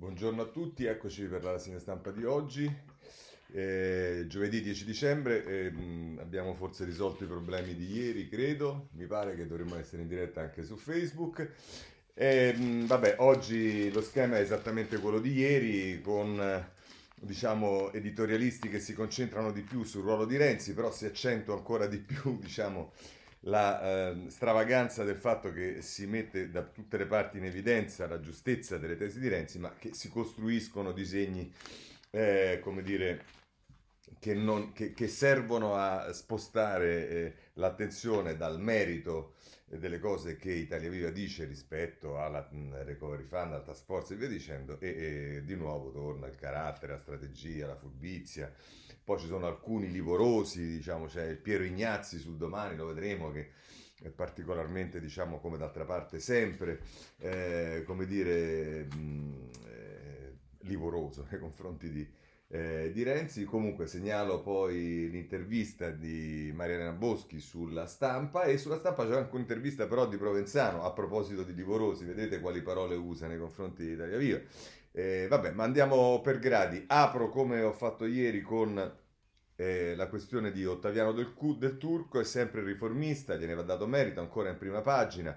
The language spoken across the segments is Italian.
Buongiorno a tutti, eccoci per la rassegna stampa di oggi. Eh, giovedì 10 dicembre eh, abbiamo forse risolto i problemi di ieri, credo. Mi pare che dovremmo essere in diretta anche su Facebook. Eh, vabbè, oggi lo schema è esattamente quello di ieri, con diciamo editorialisti che si concentrano di più sul ruolo di Renzi, però si accentua ancora di più, diciamo la eh, stravaganza del fatto che si mette da tutte le parti in evidenza la giustezza delle tesi di Renzi, ma che si costruiscono disegni, eh, come dire, che, non, che, che, servono a spostare eh, l'attenzione dal merito delle cose che Italia Viva dice rispetto alla recovery fund, al task force e via dicendo, e, e di nuovo torna il carattere, la strategia, la furbizia. Poi ci sono alcuni livorosi, diciamo, c'è il Piero Ignazzi sul domani, lo vedremo che è particolarmente, diciamo, come d'altra parte sempre, eh, come dire, mh, eh, livoroso nei confronti di, eh, di Renzi. Comunque segnalo poi l'intervista di Mariana Boschi sulla stampa e sulla stampa c'è anche un'intervista però di Provenzano a proposito di Livorosi, vedete quali parole usa nei confronti di Italia Viva. Eh, vabbè, ma andiamo per gradi. Apro come ho fatto ieri con eh, la questione di Ottaviano del, del Turco, è sempre riformista, gliene va dato merito, ancora in prima pagina.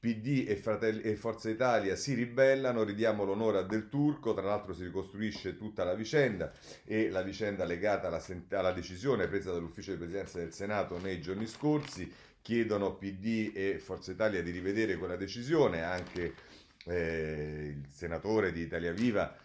PD e, Fratelli, e Forza Italia si ribellano, ridiamo l'onore a Del Turco, tra l'altro si ricostruisce tutta la vicenda e la vicenda legata alla, alla decisione presa dall'ufficio di presidenza del Senato nei giorni scorsi, chiedono PD e Forza Italia di rivedere quella decisione, anche eh, il senatore di Italia Viva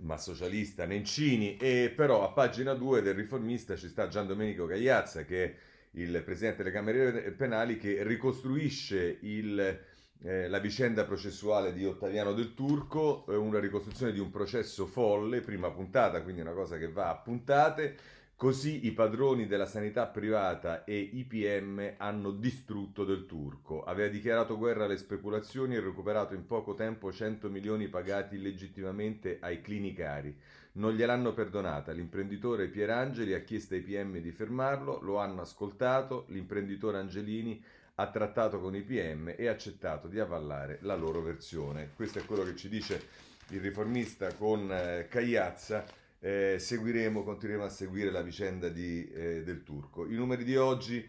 ma socialista Nencini, e però a pagina 2 del riformista ci sta Gian Domenico Gagliazza che il presidente delle Camere Penali che ricostruisce il, eh, la vicenda processuale di Ottaviano del Turco, eh, una ricostruzione di un processo folle, prima puntata, quindi una cosa che va a puntate, Così i padroni della sanità privata e i PM hanno distrutto del turco. Aveva dichiarato guerra alle speculazioni e recuperato in poco tempo 100 milioni pagati illegittimamente ai clinicari. Non gliel'hanno perdonata. L'imprenditore Pierangeli ha chiesto ai PM di fermarlo, lo hanno ascoltato, l'imprenditore Angelini ha trattato con i PM e ha accettato di avallare la loro versione. Questo è quello che ci dice il riformista con eh, Cagliazza eh, seguiremo, continueremo a seguire la vicenda di, eh, del turco. I numeri di oggi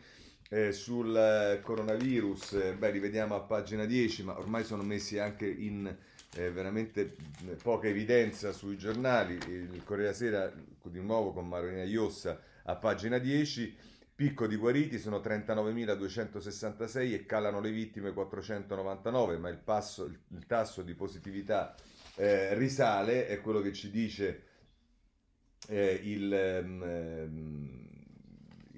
eh, sul eh, coronavirus, eh, beh, li vediamo a pagina 10, ma ormai sono messi anche in eh, veramente poca evidenza sui giornali. Il Corriere Sera, di nuovo con Marolina Iossa, a pagina 10. Picco di guariti sono 39.266 e calano le vittime 499, ma il, passo, il, il tasso di positività eh, risale, è quello che ci dice eh, il, um,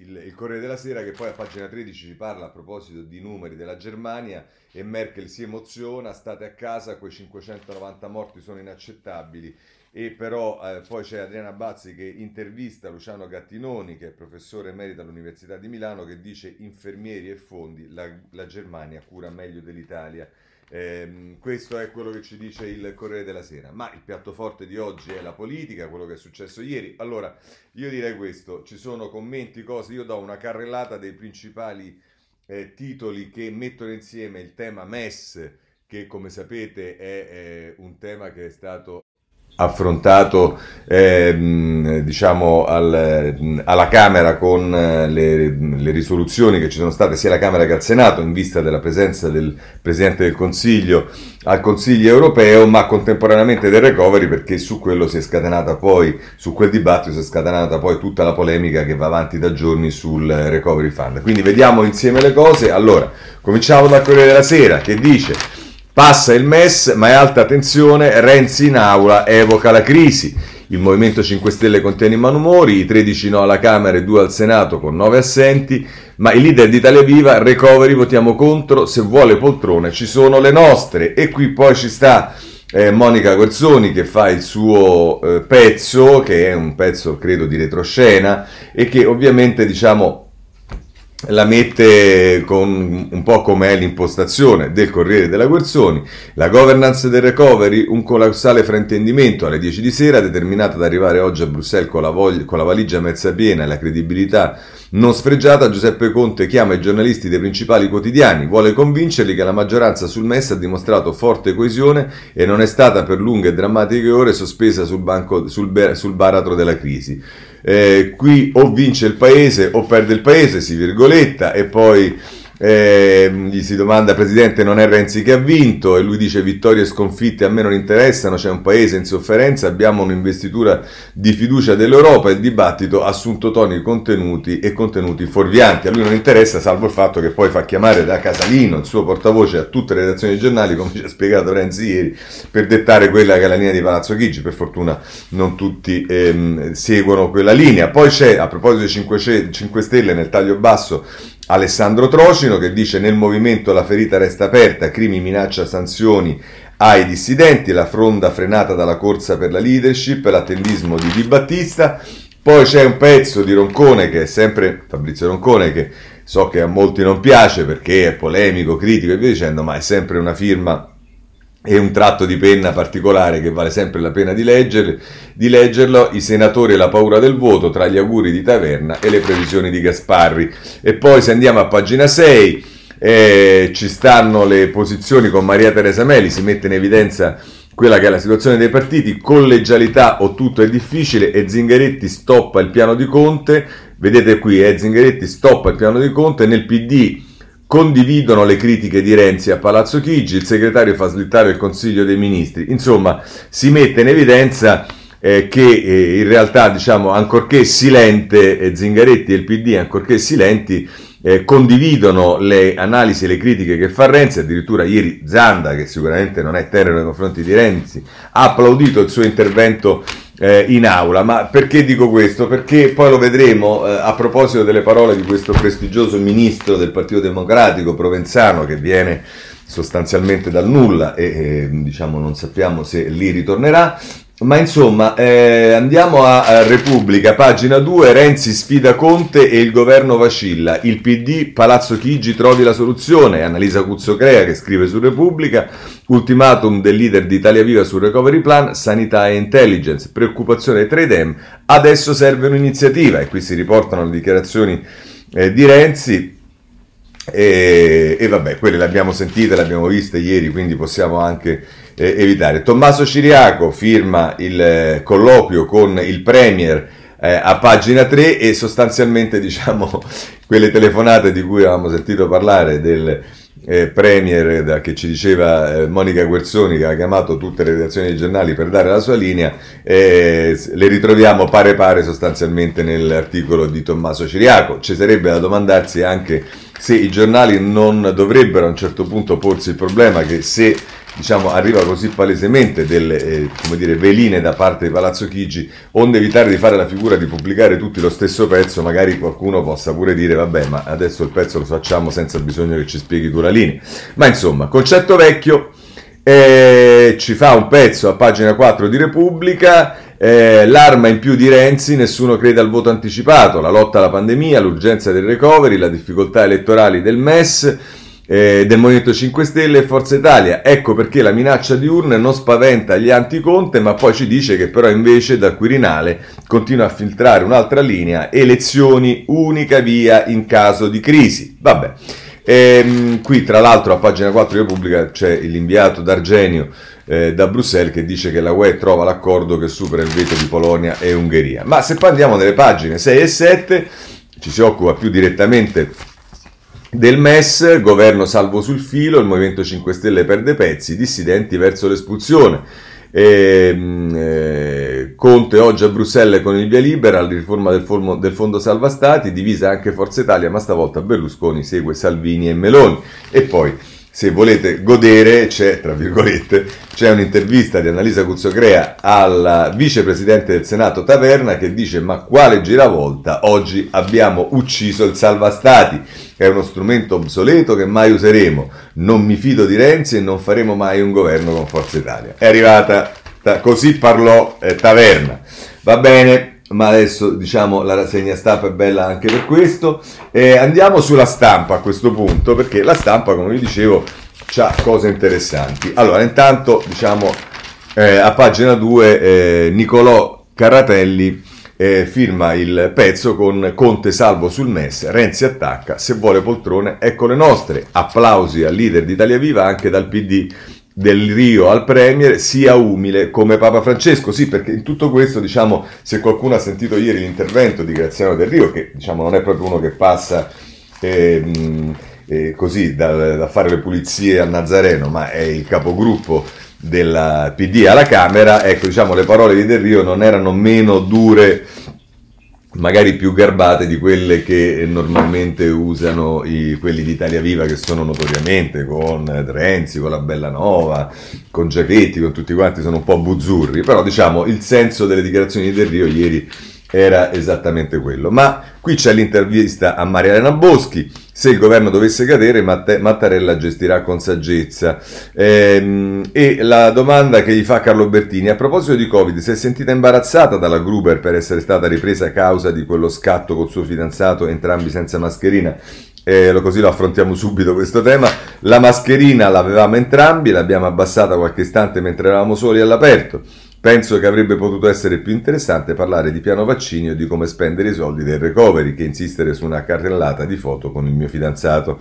il, il, Corriere della Sera che poi a pagina 13 ci parla a proposito di numeri della Germania e Merkel si emoziona, state a casa, quei 590 morti sono inaccettabili. E però eh, poi c'è Adriana Bazzi che intervista Luciano Gattinoni che è professore emerito all'Università di Milano che dice infermieri e fondi la, la Germania cura meglio dell'Italia eh, questo è quello che ci dice il Corriere della Sera. Ma il piatto forte di oggi è la politica, quello che è successo ieri. Allora, io direi questo: ci sono commenti, cose. Io do una carrellata dei principali eh, titoli che mettono insieme il tema MES, che come sapete è, è un tema che è stato affrontato eh, diciamo al, alla Camera con eh, le, le, risoluzioni che ci sono state sia alla Camera che al Senato in vista della presenza del Presidente del Consiglio al Consiglio europeo ma contemporaneamente del recovery perché su quello si è scatenata poi su quel dibattito si è scatenata poi tutta la polemica che va avanti da giorni sul recovery fund. Quindi vediamo insieme le cose. Allora cominciamo dal Corriere della Sera che dice Passa il MES, ma è alta tensione, Renzi in aula evoca la crisi. Il Movimento 5 Stelle contiene i malumori, i 13 no alla Camera e 2 al Senato con 9 assenti, ma i leader di Italia Viva, recovery, votiamo contro, se vuole poltrone ci sono le nostre. E qui poi ci sta eh, Monica Guerzoni che fa il suo eh, pezzo, che è un pezzo credo di retroscena, e che ovviamente diciamo la mette con un po' come è l'impostazione del Corriere della Guerzoni, la governance del recovery, un colossale fraintendimento. Alle 10 di sera, determinato ad arrivare oggi a Bruxelles con la, voglia, con la valigia mezza piena e la credibilità non sfregiata, Giuseppe Conte chiama i giornalisti dei principali quotidiani, vuole convincerli che la maggioranza sul MES ha dimostrato forte coesione e non è stata per lunghe e drammatiche ore sospesa sul, banco, sul, sul baratro della crisi eh, qui o vince il paese o perde il paese, si virgoletta, e poi eh, gli si domanda, Presidente, non è Renzi che ha vinto? E lui dice, vittorie e sconfitte a me non interessano, c'è un paese in sofferenza, abbiamo un'investitura di fiducia dell'Europa, il dibattito ha assunto toni contenuti e contenuti fuorvianti. A lui non interessa, salvo il fatto che poi fa chiamare da Casalino, il suo portavoce, a tutte le redazioni dei giornali, come ci ha spiegato Renzi ieri, per dettare quella che è la linea di Palazzo Chigi. Per fortuna non tutti ehm, seguono quella linea. Poi c'è, a proposito dei 5 Stelle, nel taglio basso, Alessandro Trocino che dice nel movimento la ferita resta aperta, Crimi minaccia sanzioni ai dissidenti, la fronda frenata dalla corsa per la leadership, l'attendismo di Di Battista. Poi c'è un pezzo di Roncone che è sempre Fabrizio Roncone che so che a molti non piace perché è polemico, critico e via dicendo, ma è sempre una firma e un tratto di penna particolare che vale sempre la pena di, leggere, di leggerlo, i senatori e la paura del voto tra gli auguri di Taverna e le previsioni di Gasparri. E poi se andiamo a pagina 6 eh, ci stanno le posizioni con Maria Teresa Meli, si mette in evidenza quella che è la situazione dei partiti, collegialità o tutto è difficile e Zingaretti stoppa il piano di Conte, vedete qui, eh, Zingaretti stoppa il piano di Conte, nel PD condividono le critiche di Renzi a Palazzo Chigi, il segretario fa slittare il Consiglio dei Ministri, insomma si mette in evidenza eh, che eh, in realtà diciamo ancorché silente eh, Zingaretti e il PD ancorché silenti eh, condividono le analisi e le critiche che fa Renzi, addirittura ieri Zanda, che sicuramente non è tenero nei confronti di Renzi, ha applaudito il suo intervento eh, in aula. Ma perché dico questo? Perché poi lo vedremo eh, a proposito delle parole di questo prestigioso ministro del Partito Democratico Provenzano che viene sostanzialmente dal nulla e eh, diciamo non sappiamo se lì ritornerà. Ma insomma, eh, andiamo a, Repubblica, pagina 2, Renzi sfida Conte e il governo vacilla, il PD, Palazzo Chigi trovi la soluzione, Annalisa Cuzzocrea che scrive su Repubblica, ultimatum del leader di Italia Viva sul recovery plan, sanità e intelligence, preoccupazione tra i dem, adesso serve un'iniziativa e qui si riportano le dichiarazioni eh, di Renzi. E, e vabbè, quelle le abbiamo sentite, le abbiamo viste ieri, quindi possiamo anche eh, evitare. Tommaso Ciriaco firma il eh, colloquio con il Premier eh, a pagina 3 e sostanzialmente diciamo quelle telefonate di cui avevamo sentito parlare del eh, Premier da, che ci diceva eh, Monica Guerzoni che ha chiamato tutte le redazioni dei giornali per dare la sua linea, eh, le ritroviamo pare pare sostanzialmente nell'articolo di Tommaso Ciriaco. Ci sarebbe da domandarsi anche se i giornali non dovrebbero a un certo punto porsi il problema che se diciamo, arriva così palesemente delle eh, dire, veline da parte di Palazzo Chigi, onde evitare di fare la figura di pubblicare tutti lo stesso pezzo, magari qualcuno possa pure dire vabbè ma adesso il pezzo lo facciamo senza bisogno che ci spieghi tu la linea. Ma insomma, concetto vecchio, eh, ci fa un pezzo a pagina 4 di Repubblica, eh, l'arma in più di Renzi, nessuno crede al voto anticipato, la lotta alla pandemia, l'urgenza del recovery, la difficoltà elettorali del MES, eh, del Movimento 5 Stelle e Forza Italia. Ecco perché la minaccia di urne non spaventa gli anticonte, ma poi ci dice che però invece dal Quirinale continua a filtrare un'altra linea, elezioni, unica via in caso di crisi. Vabbè. Ehm, qui tra l'altro a pagina 4 di Repubblica c'è l'inviato d'Argenio eh, da Bruxelles che dice che la UE trova l'accordo che supera il veto di Polonia e Ungheria. Ma se poi andiamo nelle pagine 6 e 7 ci si occupa più direttamente del MES, governo salvo sul filo, il Movimento 5 Stelle perde pezzi, dissidenti verso l'espulsione. E, ehm, eh, Conte oggi a Bruxelles con il via libera, la riforma del, fondo, del fondo salva stati, divisa anche Forza Italia, ma stavolta Berlusconi segue Salvini e Meloni. E poi se volete godere, c'è, tra virgolette, c'è un'intervista di Annalisa Cuzzocrea al vicepresidente del Senato Taverna che dice ma quale giravolta, oggi abbiamo ucciso il salva stati, è uno strumento obsoleto che mai useremo, non mi fido di Renzi e non faremo mai un governo con Forza Italia. È arrivata, così parlò eh, Taverna. Va bene, ma adesso diciamo la rassegna stampa è bella anche per questo. Eh, andiamo sulla stampa a questo punto, perché la stampa, come vi dicevo, ha cose interessanti. Allora, intanto, diciamo, eh, a pagina 2, eh, Nicolò Carratelli eh, firma il pezzo con Conte salvo sul MES, Renzi attacca, se vuole poltrone, ecco le nostre. Applausi al leader di Italia Viva anche dal PD del Rio al Premier sia umile come Papa Francesco. Sì, perché in tutto questo, diciamo, se qualcuno ha sentito ieri l'intervento di Graziano del Rio, che diciamo non è proprio uno che passa eh, eh, così da, da, fare le pulizie al Nazareno, ma è il capogruppo del PD alla Camera, ecco, diciamo, le parole di Del Rio non erano meno dure magari più garbate di quelle che normalmente usano i, quelli di Italia Viva che sono notoriamente con Renzi, con la Bellanova, con Giachetti, con tutti quanti sono un po' buzzurri, però diciamo il senso delle dichiarazioni di Del Rio ieri era esattamente quello. Ma qui c'è l'intervista a Maria Elena Boschi. Se il governo dovesse cadere, Matt- Mattarella gestirà con saggezza. Ehm, e la domanda che gli fa Carlo Bertini: a proposito di Covid, si è sentita imbarazzata dalla Gruber per essere stata ripresa a causa di quello scatto col suo fidanzato, entrambi senza mascherina? Eh, così lo affrontiamo subito questo tema. La mascherina l'avevamo entrambi, l'abbiamo abbassata qualche istante mentre eravamo soli all'aperto. Penso che avrebbe potuto essere più interessante parlare di piano vaccini o di come spendere i soldi del recovery che insistere su una carrellata di foto con il mio fidanzato.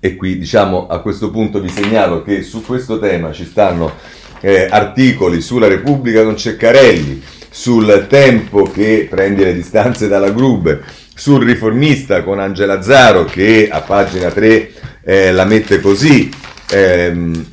E qui diciamo a questo punto vi segnalo che su questo tema ci stanno eh, articoli sulla Repubblica con Ceccarelli, sul tempo che prende le distanze dalla Gruber, sul riformista con Angela Zaro che a pagina 3 eh, la mette così. Ehm,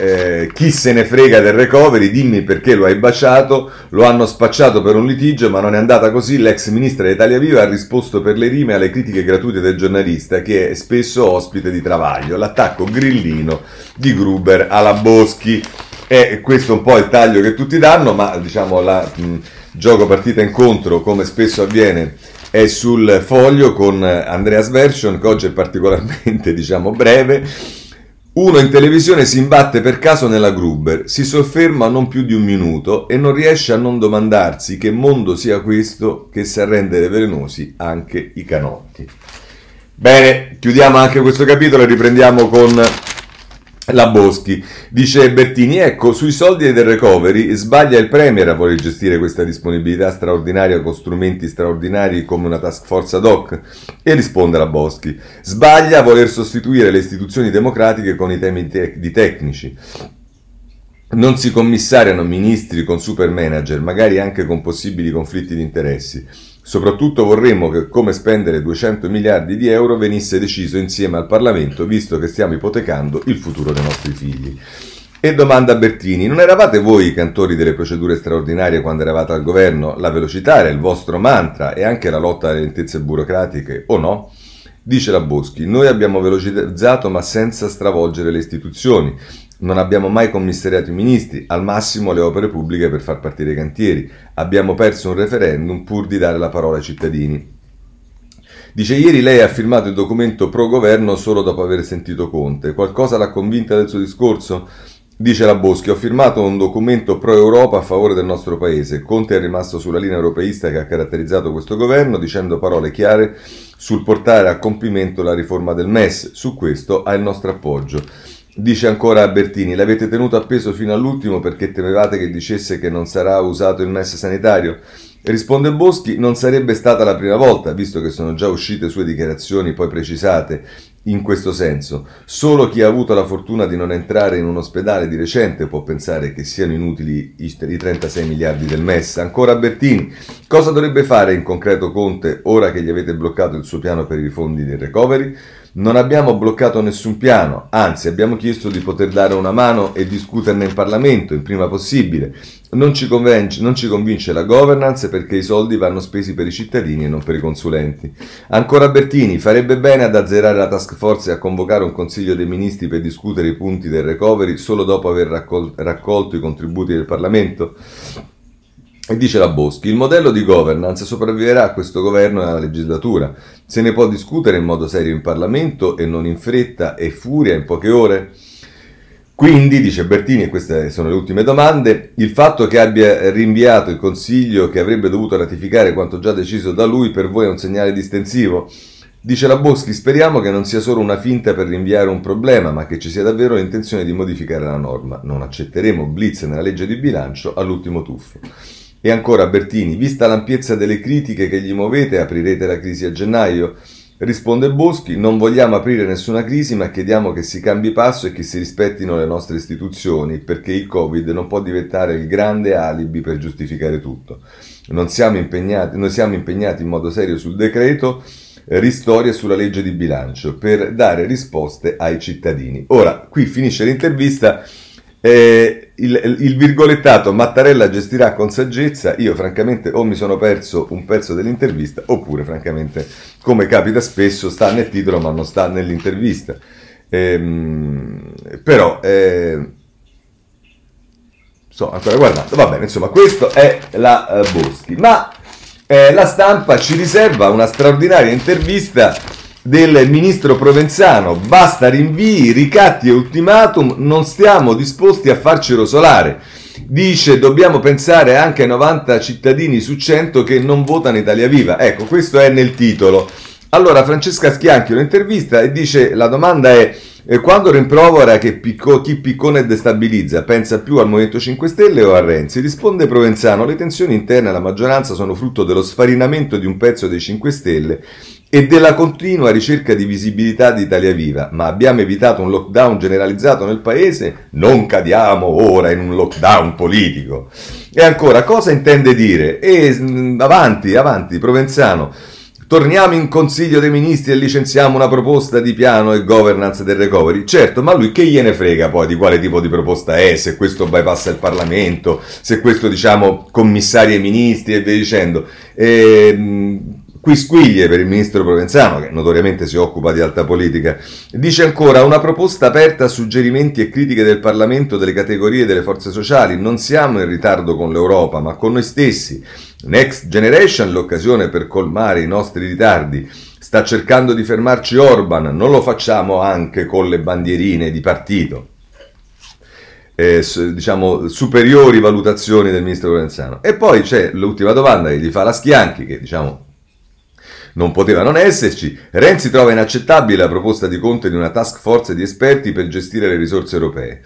eh, chi se ne frega del recovery, dimmi perché lo hai baciato, lo hanno spacciato per un litigio, ma non è andata così. L'ex ministra di Italia Viva ha risposto per le rime alle critiche gratuite del giornalista, che è spesso ospite di Travaglio. L'attacco grillino di Gruber alla Boschi. E questo è un po' il taglio che tutti danno, ma diciamo la mh, gioco partita incontro, come spesso avviene, è sul foglio con Andreas Version, che oggi è particolarmente diciamo, breve uno in televisione si imbatte per caso nella Gruber, si sofferma non più di un minuto e non riesce a non domandarsi che mondo sia questo che sa rendere velenosi anche i canotti. Bene, chiudiamo anche questo capitolo e riprendiamo con la Boschi dice Bertini: Ecco, sui soldi del recovery sbaglia il Premier a voler gestire questa disponibilità straordinaria con strumenti straordinari come una task force ad hoc. E risponde la Boschi: Sbaglia a voler sostituire le istituzioni democratiche con i temi te- di tecnici. Non si commissariano ministri con super manager, magari anche con possibili conflitti di interessi. Soprattutto vorremmo che come spendere 200 miliardi di euro venisse deciso insieme al Parlamento, visto che stiamo ipotecando il futuro dei nostri figli. E domanda Bertini, non eravate voi i cantori delle procedure straordinarie quando eravate al governo? La velocità era il vostro mantra e anche la lotta alle lentezze burocratiche, o no? Dice la Boschi, noi abbiamo velocizzato ma senza stravolgere le istituzioni. Non abbiamo mai commissariato i ministri, al massimo le opere pubbliche per far partire i cantieri. Abbiamo perso un referendum pur di dare la parola ai cittadini. Dice ieri lei ha firmato il documento pro governo solo dopo aver sentito Conte. Qualcosa l'ha convinta del suo discorso? Dice la Boschi, ho firmato un documento pro Europa a favore del nostro paese. Conte è rimasto sulla linea europeista che ha caratterizzato questo governo, dicendo parole chiare sul portare a compimento la riforma del MES. Su questo ha il nostro appoggio. Dice ancora Bertini, l'avete tenuto appeso fino all'ultimo perché temevate che dicesse che non sarà usato il MES sanitario? Risponde Boschi, non sarebbe stata la prima volta, visto che sono già uscite sue dichiarazioni poi precisate in questo senso. Solo chi ha avuto la fortuna di non entrare in un ospedale di recente può pensare che siano inutili i 36 miliardi del MES. Ancora Bertini, cosa dovrebbe fare in concreto Conte ora che gli avete bloccato il suo piano per i fondi del recovery? Non abbiamo bloccato nessun piano, anzi abbiamo chiesto di poter dare una mano e discuterne in Parlamento il prima possibile. Non ci, convince, non ci convince la governance perché i soldi vanno spesi per i cittadini e non per i consulenti. Ancora Bertini, farebbe bene ad azzerare la task force e a convocare un consiglio dei ministri per discutere i punti del recovery solo dopo aver raccol- raccolto i contributi del Parlamento? E dice la Boschi, il modello di governance sopravviverà a questo governo e alla legislatura. Se ne può discutere in modo serio in Parlamento e non in fretta e furia in poche ore? Quindi, dice Bertini, e queste sono le ultime domande, il fatto che abbia rinviato il Consiglio che avrebbe dovuto ratificare quanto già deciso da lui per voi è un segnale distensivo? Dice la Boschi, speriamo che non sia solo una finta per rinviare un problema, ma che ci sia davvero l'intenzione di modificare la norma. Non accetteremo blitz nella legge di bilancio all'ultimo tuffo. E ancora Bertini, vista l'ampiezza delle critiche che gli muovete, aprirete la crisi a gennaio? Risponde Boschi, non vogliamo aprire nessuna crisi ma chiediamo che si cambi passo e che si rispettino le nostre istituzioni perché il Covid non può diventare il grande alibi per giustificare tutto. Siamo noi siamo impegnati in modo serio sul decreto ristori e sulla legge di bilancio per dare risposte ai cittadini. Ora, qui finisce l'intervista. Eh, il, il, virgolettato Mattarella gestirà con saggezza, io francamente o mi sono perso un pezzo dell'intervista oppure francamente come capita spesso sta nel titolo ma non sta nell'intervista. Ehm, però eh, sto ancora guardando, va bene, insomma questo è la uh, Boschi, ma eh, la stampa ci riserva una straordinaria intervista del ministro Provenzano, basta rinvii, ricatti e ultimatum, non stiamo disposti a farci rosolare. Dice dobbiamo pensare anche ai 90 cittadini su 100 che non votano Italia Viva. Ecco, questo è nel titolo. Allora Francesca Schianchi lo intervista e dice la domanda è quando rimprovera che picco, chi piccone destabilizza pensa più al Movimento 5 Stelle o a Renzi? Risponde Provenzano, le tensioni interne alla maggioranza sono frutto dello sfarinamento di un pezzo dei 5 Stelle e della continua ricerca di visibilità di Italia Viva, ma abbiamo evitato un lockdown generalizzato nel paese, non cadiamo ora in un lockdown politico. E ancora, cosa intende dire? E mm, avanti, avanti, Provenzano. Torniamo in Consiglio dei Ministri e licenziamo una proposta di piano e governance del recovery. Certo, ma lui che gliene frega poi di quale tipo di proposta è, se questo bypassa il Parlamento, se questo diciamo commissari ai ministri e via dicendo. E, ehm, Quisquiglie per il ministro Provenzano, che notoriamente si occupa di alta politica, dice ancora una proposta aperta a suggerimenti e critiche del Parlamento delle categorie delle forze sociali. Non siamo in ritardo con l'Europa, ma con noi stessi. Next Generation, l'occasione per colmare i nostri ritardi. Sta cercando di fermarci Orban, non lo facciamo anche con le bandierine di partito. Eh, diciamo superiori valutazioni del ministro Provenzano. E poi c'è l'ultima domanda che gli fa la Schianchi, che diciamo non poteva non esserci. Renzi trova inaccettabile la proposta di Conte di una task force di esperti per gestire le risorse europee.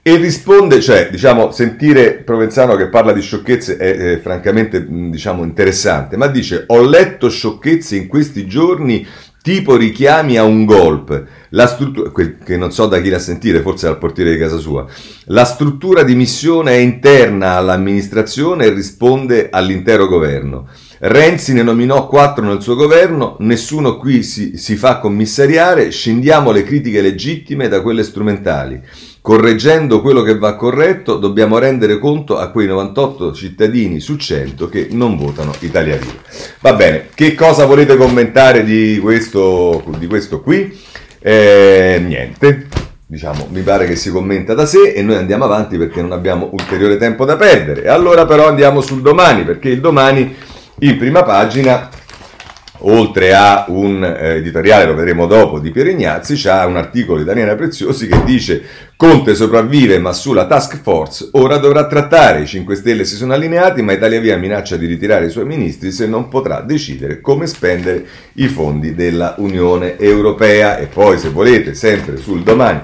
E risponde, cioè, diciamo, sentire Provenzano che parla di sciocchezze è, è francamente, diciamo, interessante, ma dice, ho letto sciocchezze in questi giorni tipo richiami a un golpe, la struttura, che non so da chi la sentire, forse al portiere di casa sua, la struttura di missione è interna all'amministrazione e risponde all'intero governo. Renzi ne nominò quattro nel suo governo, nessuno qui si, si fa commissariare, scendiamo le critiche legittime da quelle strumentali. Correggendo quello che va corretto, dobbiamo rendere conto a quei 98 cittadini su 100 che non votano Italia Viva. Va bene, che cosa volete commentare di questo, di questo qui? Eh, niente, diciamo, mi pare che si commenta da sé e noi andiamo avanti perché non abbiamo ulteriore tempo da perdere. Allora però andiamo sul domani, perché il domani in prima pagina, oltre a un eh, editoriale, lo vedremo dopo, di Piero Ignazzi, c'è un articolo di Daniela Preziosi che dice Conte sopravvive ma sulla task force ora dovrà trattare, i 5 Stelle si sono allineati ma Italia Via minaccia di ritirare i suoi ministri se non potrà decidere come spendere i fondi della Unione Europea. E poi se volete sempre sul domani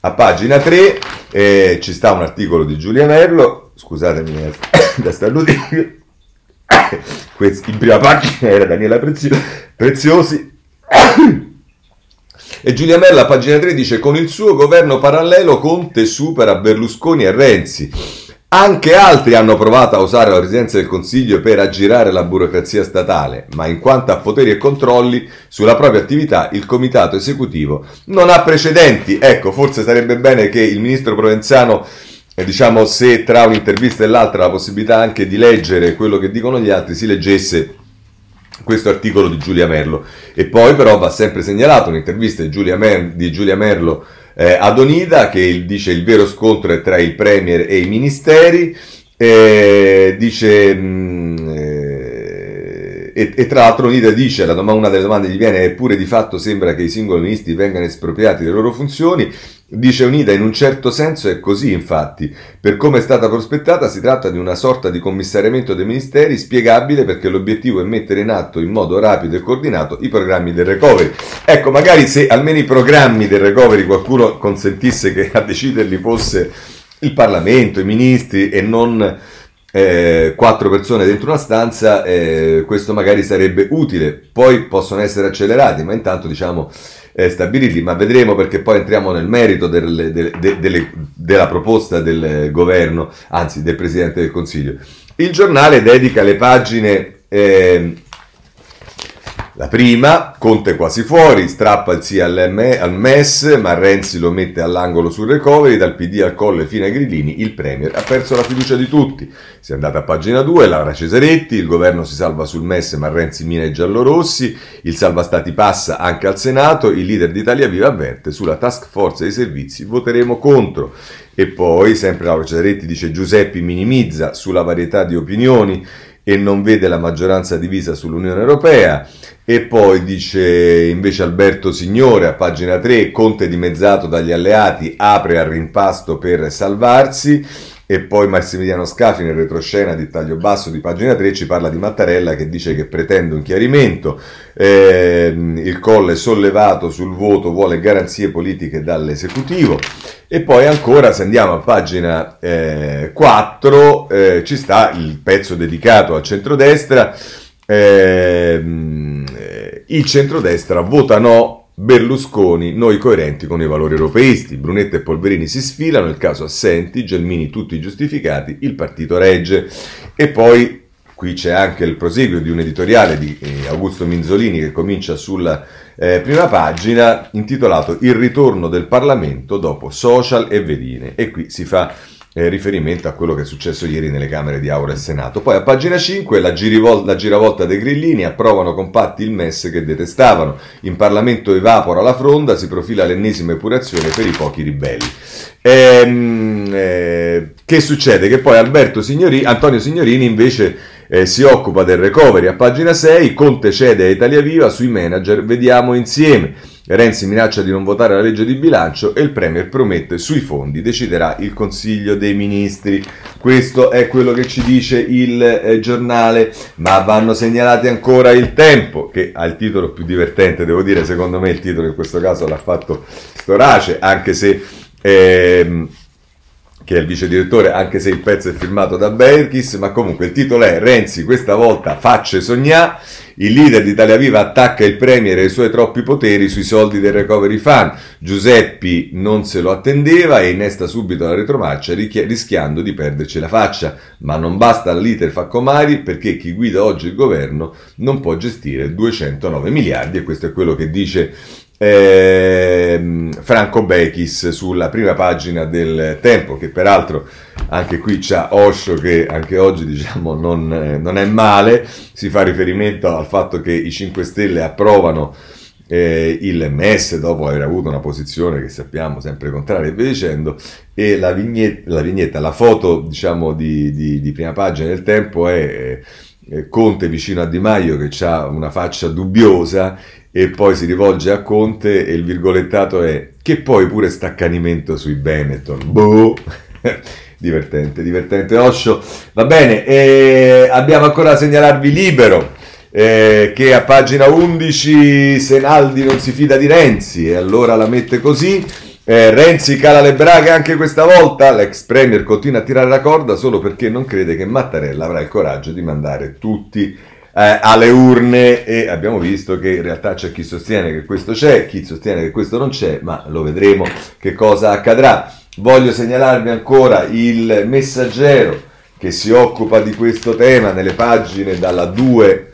a pagina 3 eh, ci sta un articolo di Giulia Merlo, scusatemi da starnutire in prima pagina era Daniela Preziosi. E Giulia Mella, pagina 3, dice: Con il suo governo parallelo Conte supera Berlusconi e Renzi. Anche altri hanno provato a usare la presidenza del Consiglio per aggirare la burocrazia statale, ma in quanto a poteri e controlli sulla propria attività, il comitato esecutivo non ha precedenti. Ecco, forse sarebbe bene che il ministro Provenzano diciamo se tra un'intervista e l'altra la possibilità anche di leggere quello che dicono gli altri, si leggesse questo articolo di Giulia Merlo. E poi però va sempre segnalato un'intervista di Giulia, Mer- di Giulia Merlo eh, ad Onida che dice il vero scontro è tra il Premier e i ministeri, eh, dice... Mh, e, e, tra l'altro Unita dice, domanda, una delle domande gli viene, eppure di fatto sembra che i singoli ministri vengano espropriati delle loro funzioni, Dice Unita, in un certo senso è così infatti. Per come è stata prospettata si tratta di una sorta di commissariamento dei ministeri spiegabile perché l'obiettivo è mettere in atto in modo rapido e coordinato i programmi del recovery. Ecco, magari se almeno i programmi del recovery qualcuno consentisse che a deciderli fosse il Parlamento, i ministri e non eh, quattro persone dentro una stanza, eh, questo magari sarebbe utile. Poi possono essere accelerati, ma intanto diciamo eh, stabilirli, ma vedremo perché poi entriamo nel merito delle, delle, delle, della proposta del governo, anzi del Presidente del Consiglio. Il giornale dedica le pagine eh, la prima, Conte quasi fuori, strappa il sì al MES, ma Renzi lo mette all'angolo sul recovery, dal PD al colle fino ai grillini, il Premier ha perso la fiducia di tutti. Si è andata a pagina 2, Laura Cesaretti, il governo si salva sul MES ma Renzi mina i giallorossi, il salva stati passa anche al Senato, il leader d'Italia Viva avverte, sulla task force dei servizi voteremo contro. E poi, sempre Laura Cesaretti dice Giuseppi minimizza sulla varietà di opinioni e non vede la maggioranza divisa sull'Unione Europea. E poi dice invece Alberto Signore a pagina 3, Conte dimezzato dagli alleati, apre al rimpasto per salvarsi. E poi Massimiliano Scafi nel retroscena di taglio basso di pagina 3 ci parla di Mattarella che dice che pretende un chiarimento. Eh, il colle sollevato sul voto vuole garanzie politiche dall'esecutivo. E poi ancora, se andiamo a pagina eh, 4, eh, ci sta il pezzo dedicato al centrodestra. Ehm, eh, il centrodestra vota no, Berlusconi, noi coerenti con i valori europeisti. Brunetta e Polverini si sfilano, il caso assenti, Gelmini tutti giustificati, il partito regge. E poi qui c'è anche il proseguio di un editoriale di eh, Augusto Minzolini che comincia sulla eh, prima pagina intitolato Il ritorno del Parlamento dopo social e vedine. E qui si fa eh, riferimento a quello che è successo ieri nelle Camere di Aula e Senato. Poi a pagina 5 la, girivol- la giravolta dei grillini approvano compatti il MES che detestavano. In Parlamento evapora la fronda, si profila l'ennesima epurazione per i pochi ribelli. Ehm, eh, che succede? Che poi Alberto Signori- Antonio Signorini invece eh, si occupa del recovery. A pagina 6 Conte cede a Italia Viva sui manager, vediamo insieme. Renzi minaccia di non votare la legge di bilancio e il Premier promette sui fondi deciderà il Consiglio dei Ministri. Questo è quello che ci dice il eh, giornale, ma vanno segnalati ancora il tempo, che ha il titolo più divertente, devo dire, secondo me il titolo in questo caso l'ha fatto Storace, anche se... Ehm, che è il vice direttore, anche se il pezzo è firmato da Berkis, ma comunque il titolo è Renzi questa volta facce sognà, il leader di Italia Viva attacca il Premier e i suoi troppi poteri sui soldi del Recovery Fund, Giuseppi non se lo attendeva e innesta subito la retromarcia rischiando di perderci la faccia, ma non basta l'iter Faccomari perché chi guida oggi il governo non può gestire 209 miliardi e questo è quello che dice eh, Franco Bechis sulla prima pagina del Tempo, che peraltro anche qui c'ha Osho che anche oggi diciamo non, non, è male, si fa riferimento al fatto che i 5 Stelle approvano eh, il MES dopo aver avuto una posizione che sappiamo sempre contraria e via dicendo. E la vignetta, la, vignetta, la foto diciamo di, di, di prima pagina del Tempo è... Eh, Conte vicino a Di Maio che ha una faccia dubbiosa e poi si rivolge a Conte e il virgolettato è che poi pure staccanimento sui Benetton. Boh! divertente, divertente Osho. Va bene, e abbiamo ancora da segnalarvi libero. Eh, che a pagina 11 Senaldi non si fida di Renzi e allora la mette così eh, Renzi cala le braghe anche questa volta l'ex premier continua a tirare la corda solo perché non crede che Mattarella avrà il coraggio di mandare tutti eh, alle urne e abbiamo visto che in realtà c'è chi sostiene che questo c'è, chi sostiene che questo non c'è, ma lo vedremo che cosa accadrà. Voglio segnalarvi ancora il messaggero che si occupa di questo tema nelle pagine dalla 2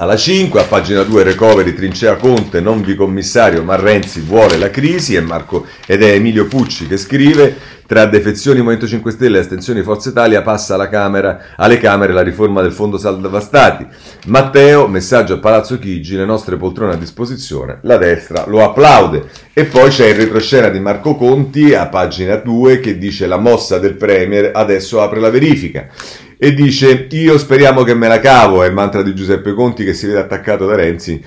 alla 5, a pagina 2 recovery Trincea Conte, non vi commissario, ma Renzi vuole la crisi, è Marco, ed è Emilio Pucci che scrive, tra defezioni Movimento 5 Stelle e astensioni Forza Italia passa alla Camera, alle Camere la riforma del Fondo Salva Stati. Matteo, messaggio a Palazzo Chigi, le nostre poltrone a disposizione, la destra lo applaude. E poi c'è il retroscena di Marco Conti a pagina 2 che dice la mossa del Premier adesso apre la verifica. E dice io speriamo che me la cavo, è il mantra di Giuseppe Conti che si vede attaccato da Renzi,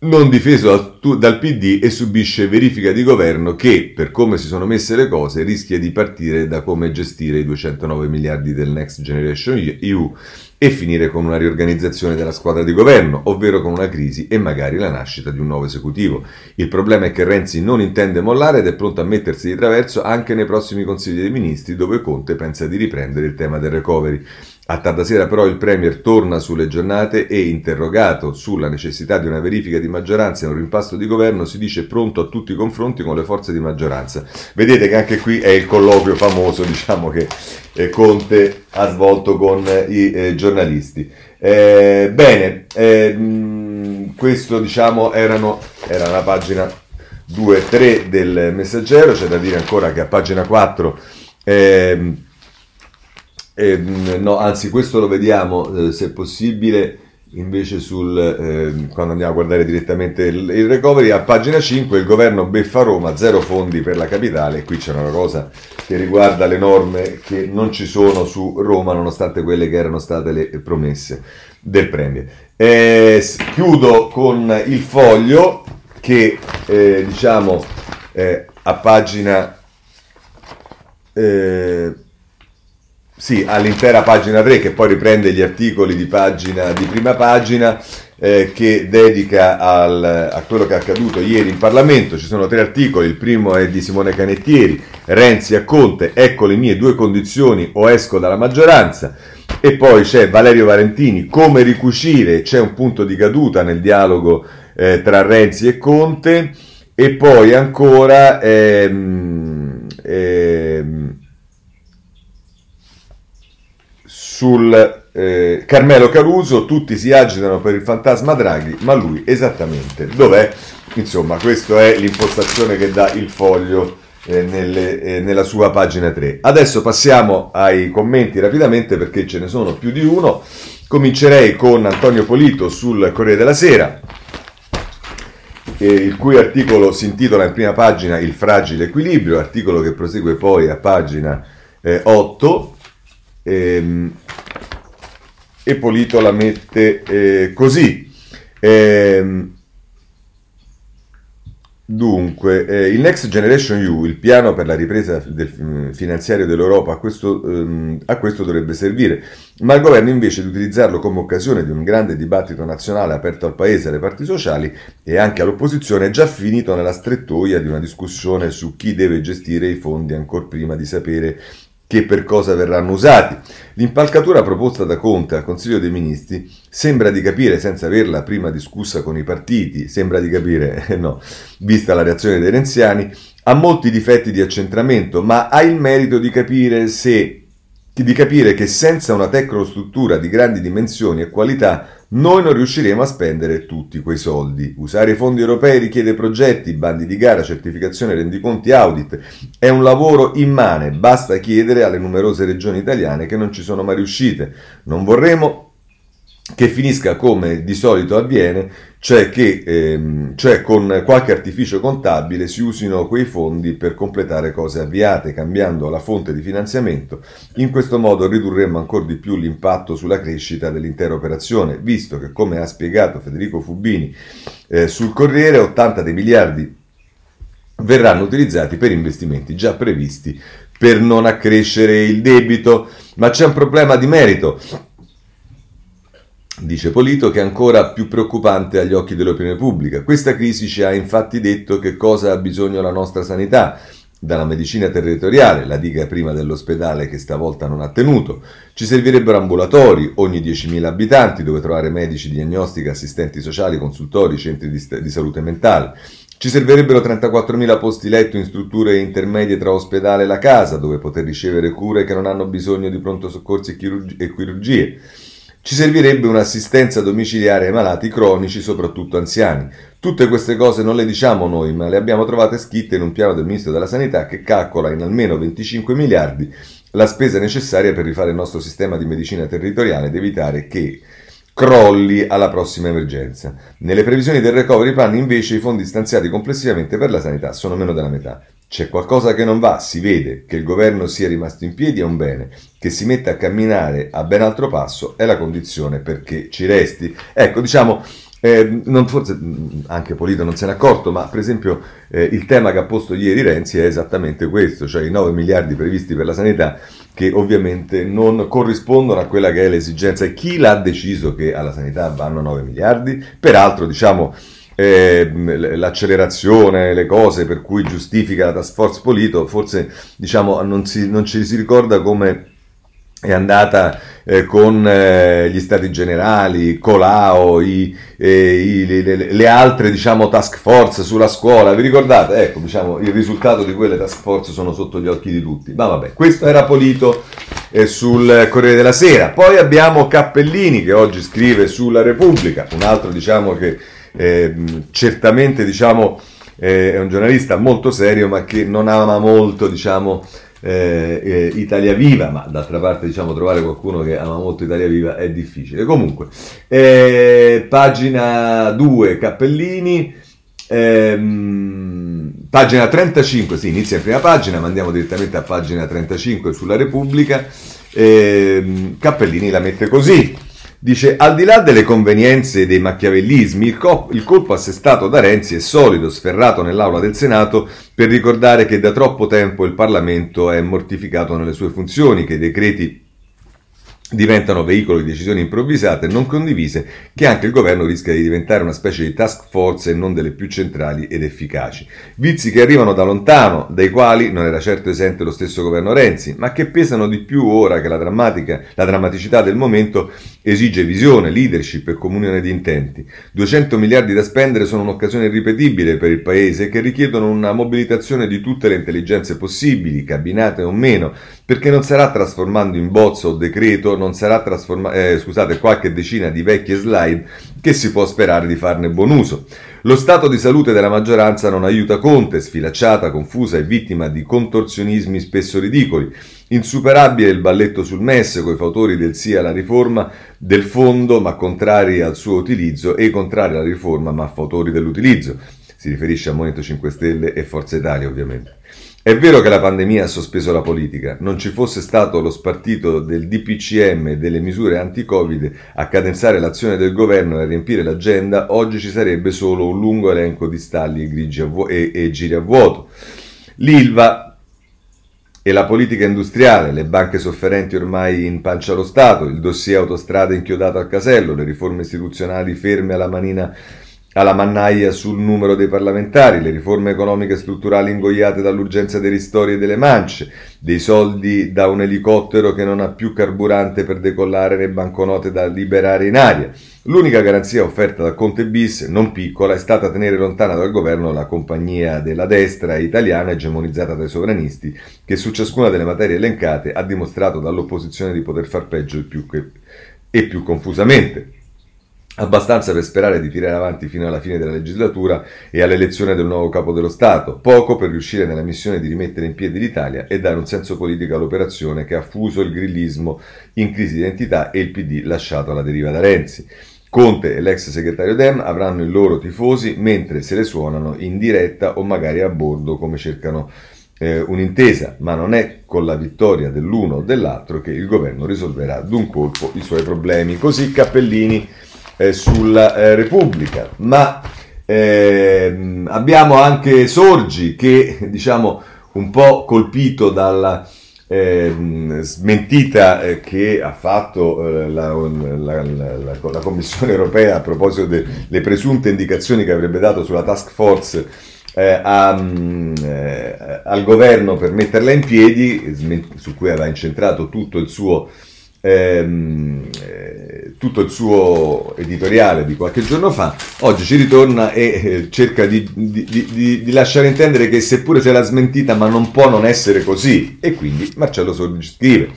non difeso dal, dal PD e subisce verifica di governo che, per come si sono messe le cose, rischia di partire da come gestire i 209 miliardi del Next Generation EU e finire con una riorganizzazione della squadra di governo, ovvero con una crisi e magari la nascita di un nuovo esecutivo. Il problema è che Renzi non intende mollare ed è pronto a mettersi di traverso anche nei prossimi consigli dei ministri dove Conte pensa di riprendere il tema del recovery. A tarda sera però il Premier torna sulle giornate e, interrogato sulla necessità di una verifica di maggioranza e un rimpasto di governo, si dice pronto a tutti i confronti con le forze di maggioranza. Vedete che anche qui è il colloquio famoso diciamo, che eh, Conte ha svolto con eh, i eh, giornalisti. Eh, bene, ehm, questo diciamo era la pagina 2 e 3 del messaggero, c'è da dire ancora che a pagina 4... Eh, no, anzi, questo lo vediamo, eh, se possibile, invece sul, eh, quando andiamo a guardare direttamente il, il, recovery, a pagina 5 il governo beffa Roma, zero fondi per la capitale, qui c'è una cosa che riguarda le norme che non ci sono su Roma, nonostante quelle che erano state le promesse del Premier. Eh, chiudo con il foglio che, eh, diciamo, eh, a pagina... Eh, sì, all'intera pagina 3 che poi riprende gli articoli di, pagina, di prima pagina eh, che dedica al, a quello che è accaduto ieri in Parlamento. Ci sono tre articoli, il primo è di Simone Canettieri, Renzi a Conte, ecco le mie due condizioni o esco dalla maggioranza. E poi c'è Valerio Valentini, come ricucire, c'è un punto di caduta nel dialogo eh, tra Renzi e Conte. E poi ancora... Ehm, ehm, sul eh, Carmelo Caruso, tutti si agitano per il fantasma Draghi, ma lui esattamente dov'è? Insomma, questa è l'impostazione che dà il foglio eh, nelle, eh, nella sua pagina 3. Adesso passiamo ai commenti rapidamente perché ce ne sono più di uno. Comincerei con Antonio Polito sul Corriere della Sera, il cui articolo si intitola in prima pagina Il fragile equilibrio, articolo che prosegue poi a pagina 8 Ehm, e Polito la mette eh, così. Ehm, Dunque, eh, il Next Generation EU, il piano per la ripresa del, mm, finanziario dell'Europa, a questo, ehm, a questo, dovrebbe servire, ma il governo invece di utilizzarlo come occasione di un grande dibattito nazionale aperto al Paese, alle parti sociali e anche all'opposizione, è già finito nella strettoia di una discussione su chi deve gestire i fondi ancora prima di sapere che per cosa verranno usati. L'impalcatura proposta da Conte al Consiglio dei Ministri sembra di capire, senza averla prima discussa con i partiti, sembra di capire, eh no, vista la reazione dei renziani, ha molti difetti di accentramento, ma ha il merito di capire se di capire che senza una tecnostruttura di grandi dimensioni e qualità noi non riusciremo a spendere tutti quei soldi. Usare i fondi europei richiede progetti, bandi di gara, certificazione, rendiconti, audit. È un lavoro immane, basta chiedere alle numerose regioni italiane che non ci sono mai riuscite. Non vorremmo che finisca come di solito avviene, cioè che ehm, cioè con qualche artificio contabile si usino quei fondi per completare cose avviate, cambiando la fonte di finanziamento. In questo modo ridurremmo ancora di più l'impatto sulla crescita dell'intera operazione, visto che, come ha spiegato Federico Fubini eh, sul Corriere, 80 dei miliardi verranno utilizzati per investimenti già previsti per non accrescere il debito, ma c'è un problema di merito Dice Polito che è ancora più preoccupante agli occhi dell'opinione pubblica. Questa crisi ci ha infatti detto che cosa ha bisogno la nostra sanità, dalla medicina territoriale, la diga prima dell'ospedale che stavolta non ha tenuto. Ci servirebbero ambulatori ogni 10.000 abitanti dove trovare medici, diagnostica, assistenti sociali, consultori, centri di, st- di salute mentale. Ci servirebbero 34.000 posti letto in strutture intermedie tra ospedale e la casa dove poter ricevere cure che non hanno bisogno di pronto soccorsi e, chirurgi- e chirurgie. Ci servirebbe un'assistenza domiciliare ai malati cronici, soprattutto anziani. Tutte queste cose non le diciamo noi, ma le abbiamo trovate scritte in un piano del Ministro della Sanità che calcola in almeno 25 miliardi la spesa necessaria per rifare il nostro sistema di medicina territoriale ed evitare che crolli alla prossima emergenza. Nelle previsioni del recovery plan invece i fondi stanziati complessivamente per la sanità sono meno della metà. C'è qualcosa che non va, si vede che il governo sia rimasto in piedi è un bene, che si metta a camminare a ben altro passo è la condizione perché ci resti. Ecco, diciamo, eh, non, forse anche Polito non se n'è accorto, ma per esempio eh, il tema che ha posto ieri Renzi è esattamente questo, cioè i 9 miliardi previsti per la sanità che ovviamente non corrispondono a quella che è l'esigenza e chi l'ha deciso che alla sanità vanno 9 miliardi? Peraltro, diciamo, eh, l'accelerazione, le cose per cui giustifica la task force Polito, forse diciamo, non, si, non ci si ricorda come è andata eh, con eh, gli stati generali, Colau, i, eh, i, le, le, altre diciamo, task force sulla scuola, vi ricordate? Ecco, diciamo, il risultato di quelle task force sono sotto gli occhi di tutti. Ma vabbè, questo era Polito eh, sul Corriere della Sera. Poi abbiamo Cappellini che oggi scrive sulla Repubblica, un altro diciamo che eh, certamente diciamo, eh, è un giornalista molto serio ma che non ama molto diciamo, eh, eh, Italia Viva, ma d'altra parte diciamo trovare qualcuno che ama molto Italia Viva è difficile. Comunque, eh, pagina 2 Cappellini, ehm, pagina 35, sì, inizia in prima pagina, ma andiamo direttamente a pagina 35 sulla Repubblica. Ehm, Cappellini la mette così. Dice, al di là delle convenienze e dei macchiavellismi, il, co- il colpo assestato da Renzi è solido, sferrato nell'aula del Senato per ricordare che da troppo tempo il Parlamento è mortificato nelle sue funzioni, che i decreti diventano veicolo di decisioni improvvisate e non condivise, che anche il governo rischia di diventare una specie di task force e non delle più centrali ed efficaci. Vizi che arrivano da lontano, dai quali non era certo esente lo stesso governo Renzi, ma che pesano di più ora che la, la drammaticità del momento esige visione, leadership e comunione di intenti. 200 miliardi da spendere sono un'occasione irripetibile per il Paese che richiedono una mobilitazione di tutte le intelligenze possibili, cabinate o meno, perché non sarà trasformando in bozzo o decreto non sarà trasformato, eh, scusate, qualche decina di vecchie slide che si può sperare di farne buon uso. Lo stato di salute della maggioranza non aiuta Conte, sfilacciata, confusa e vittima di contorzionismi spesso ridicoli. Insuperabile il balletto sul MES coi fautori del sì alla riforma del fondo ma contrari al suo utilizzo e contrari alla riforma ma fautori dell'utilizzo. Si riferisce a Movimento 5 Stelle e Forza Italia ovviamente. È vero che la pandemia ha sospeso la politica, non ci fosse stato lo spartito del DPCM e delle misure anti-Covid a cadenzare l'azione del governo e a riempire l'agenda, oggi ci sarebbe solo un lungo elenco di stalli e, vu- e, e giri a vuoto. L'ILVA e la politica industriale, le banche sofferenti ormai in pancia allo Stato, il dossier autostrade inchiodato al casello, le riforme istituzionali ferme alla manina alla mannaia sul numero dei parlamentari, le riforme economiche strutturali ingoiate dall'urgenza dei ristori e delle mance, dei soldi da un elicottero che non ha più carburante per decollare né banconote da liberare in aria. L'unica garanzia offerta da Conte bis, non piccola, è stata tenere lontana dal governo la compagnia della destra italiana egemonizzata dai sovranisti, che su ciascuna delle materie elencate ha dimostrato dall'opposizione di poter far peggio e più, che, e più confusamente abbastanza per sperare di tirare avanti fino alla fine della legislatura e all'elezione del nuovo capo dello Stato, poco per riuscire nella missione di rimettere in piedi l'Italia e dare un senso politico all'operazione che ha fuso il grillismo in crisi di identità e il PD lasciato alla deriva da Renzi. Conte e l'ex segretario Dem avranno i loro tifosi mentre se le suonano in diretta o magari a bordo come cercano eh, un'intesa, ma non è con la vittoria dell'uno o dell'altro che il governo risolverà d'un colpo i suoi problemi. Così Cappellini eh, sulla eh, Repubblica, ma ehm, abbiamo anche Sorgi che diciamo un po' colpito dalla eh, smentita eh, che ha fatto eh, la, la, la, la, Commissione europea a proposito delle presunte indicazioni che avrebbe dato sulla task force eh, a, mm, eh, al governo per metterla in piedi, su cui aveva incentrato tutto il suo ehm, eh, tutto il suo editoriale di qualche giorno fa, oggi ci ritorna e eh, cerca di, di, di, di, lasciare intendere che seppure c'è la smentita ma non può non essere così. E quindi Marcello Sordi scrive.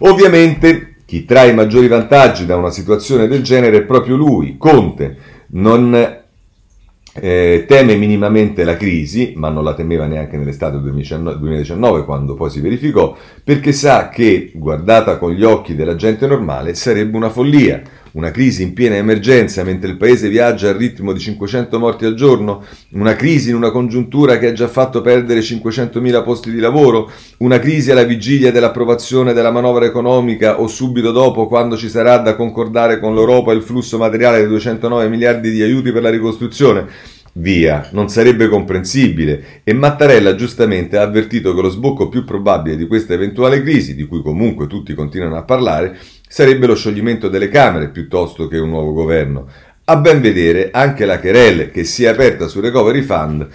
Ovviamente chi trae i maggiori vantaggi da una situazione del genere è proprio lui, Conte, non eh, teme minimamente la crisi, ma non la temeva neanche nell'estate 2019 quando poi si verificò, perché sa che, guardata con gli occhi della gente normale, sarebbe una follia, una crisi in piena emergenza mentre il paese viaggia al ritmo di 500 morti al giorno, una crisi in una congiuntura che ha già fatto perdere 500.000 posti di lavoro, una crisi alla vigilia dell'approvazione della manovra economica o subito dopo quando ci sarà da concordare con l'Europa il flusso materiale di 209 miliardi di aiuti per la ricostruzione. Via, non sarebbe comprensibile. E Mattarella giustamente ha avvertito che lo sbocco più probabile di questa eventuale crisi, di cui comunque tutti continuano a parlare, sarebbe lo scioglimento delle Camere piuttosto che un nuovo governo. A ben vedere, anche la querelle che si è aperta sul Recovery Fund